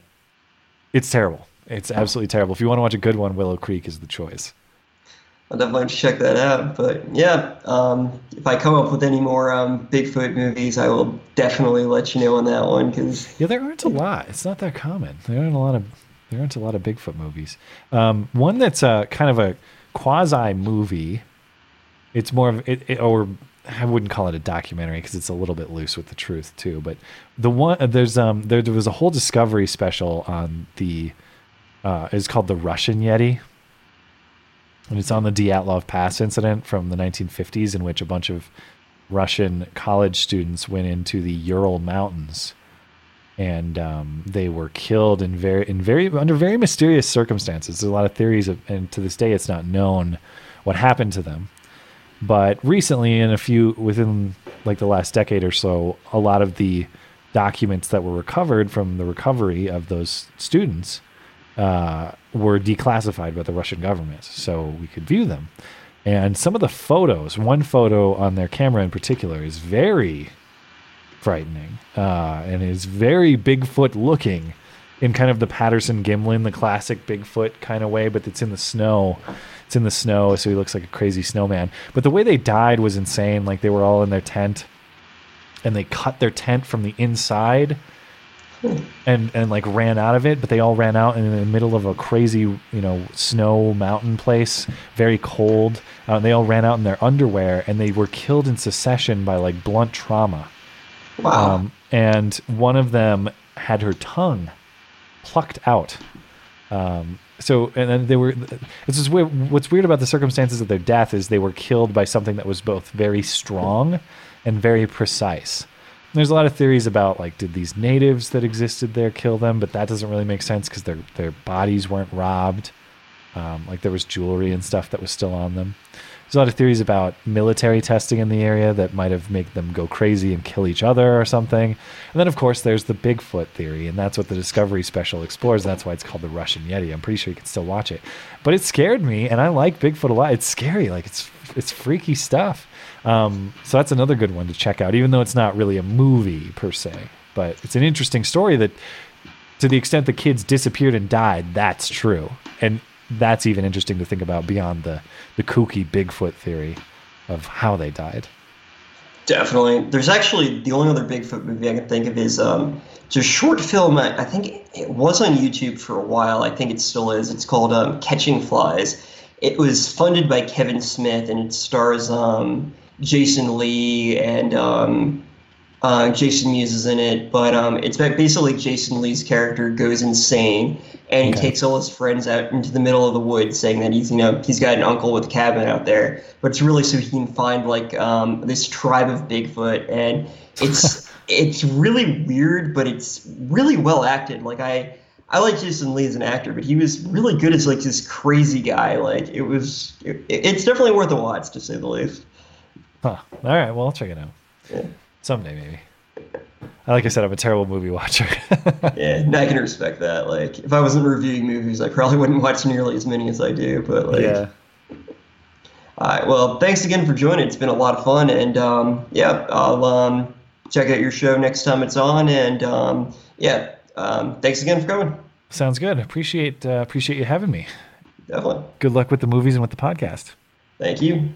it's terrible. It's absolutely terrible. If you want to watch a good one, Willow Creek is the choice. I'll definitely check that out. But yeah, um, if I come up with any more um, Bigfoot movies, I will definitely let you know on that one. Cause yeah, there aren't a lot. It's not that common. There aren't a lot of there aren't a lot of Bigfoot movies. Um, one that's a kind of a quasi movie. It's more of it, it, or I wouldn't call it a documentary because it's a little bit loose with the truth too. But the one there's um there, there was a whole Discovery special on the uh, it's called the Russian Yeti, and it's on the Dyatlov Pass incident from the 1950s in which a bunch of Russian college students went into the Ural Mountains and um, they were killed in very in very under very mysterious circumstances. There's a lot of theories, of, and to this day, it's not known what happened to them. But recently, in a few within like the last decade or so, a lot of the documents that were recovered from the recovery of those students uh, were declassified by the Russian government, so we could view them. And some of the photos, one photo on their camera in particular, is very frightening uh, and is very Bigfoot looking. in kind of the Patterson Gimlin, the classic Bigfoot kind of way, but it's in the snow. It's in the snow, so he looks like a crazy snowman. But the way they died was insane. Like they were all in their tent, and they cut their tent from the inside, and and like ran out of it. But they all ran out in the middle of a crazy, you know, snow mountain place, very cold. Uh, they all ran out in their underwear, and they were killed in succession by like blunt trauma. Wow. Um, and one of them had her tongue plucked out. Um, so, and then they were. This is weird. What's weird about the circumstances of their death is they were killed by something that was both very strong and very precise. There's a lot of theories about like, did these natives that existed there kill them? But that doesn't really make sense because their their bodies weren't robbed. Um, like there was jewelry and stuff that was still on them. There's a lot of theories about military testing in the area that might have made them go crazy and kill each other or something. And then, of course, there's the Bigfoot theory, and that's what the Discovery Special explores. That's why it's called the Russian Yeti. I'm pretty sure you can still watch it, but it scared me, and I like Bigfoot a lot. It's scary, like it's it's freaky stuff. Um, so that's another good one to check out, even though it's not really a movie per se, but it's an interesting story that, to the extent the kids disappeared and died, that's true, and that's even interesting to think about beyond the the kooky Bigfoot theory of how they died. Definitely. There's actually the only other Bigfoot movie I can think of is um, it's a short film. I, I think it was on YouTube for a while. I think it still is. It's called um, Catching Flies. It was funded by Kevin Smith and it stars um, Jason Lee and um, uh, Jason Mewes is in it. But um, it's basically Jason Lee's character goes insane and he Okay. takes all his friends out into the middle of the woods, saying that he's you know he's got an uncle with a cabin out there, but it's really so he can find like um, this tribe of Bigfoot, and it's it's really weird, but it's really well acted. Like I I like Jason Lee as an actor, but he was really good as like this crazy guy. Like it was it, it's definitely worth a watch to say the least. Huh. All right. Well, I'll check it out Yeah. Someday, maybe. Like I said, I'm a terrible movie watcher. Yeah, and I can respect that. Like if I wasn't reviewing movies, I probably wouldn't watch nearly as many as I do. But like yeah. All right. Well, thanks again for joining. It's been a lot of fun, and um, yeah, I'll um, check out your show next time it's on. And um, yeah, um, thanks again for coming. Sounds good. Appreciate uh, appreciate you having me. Definitely. Good luck with the movies and with the podcast. Thank you.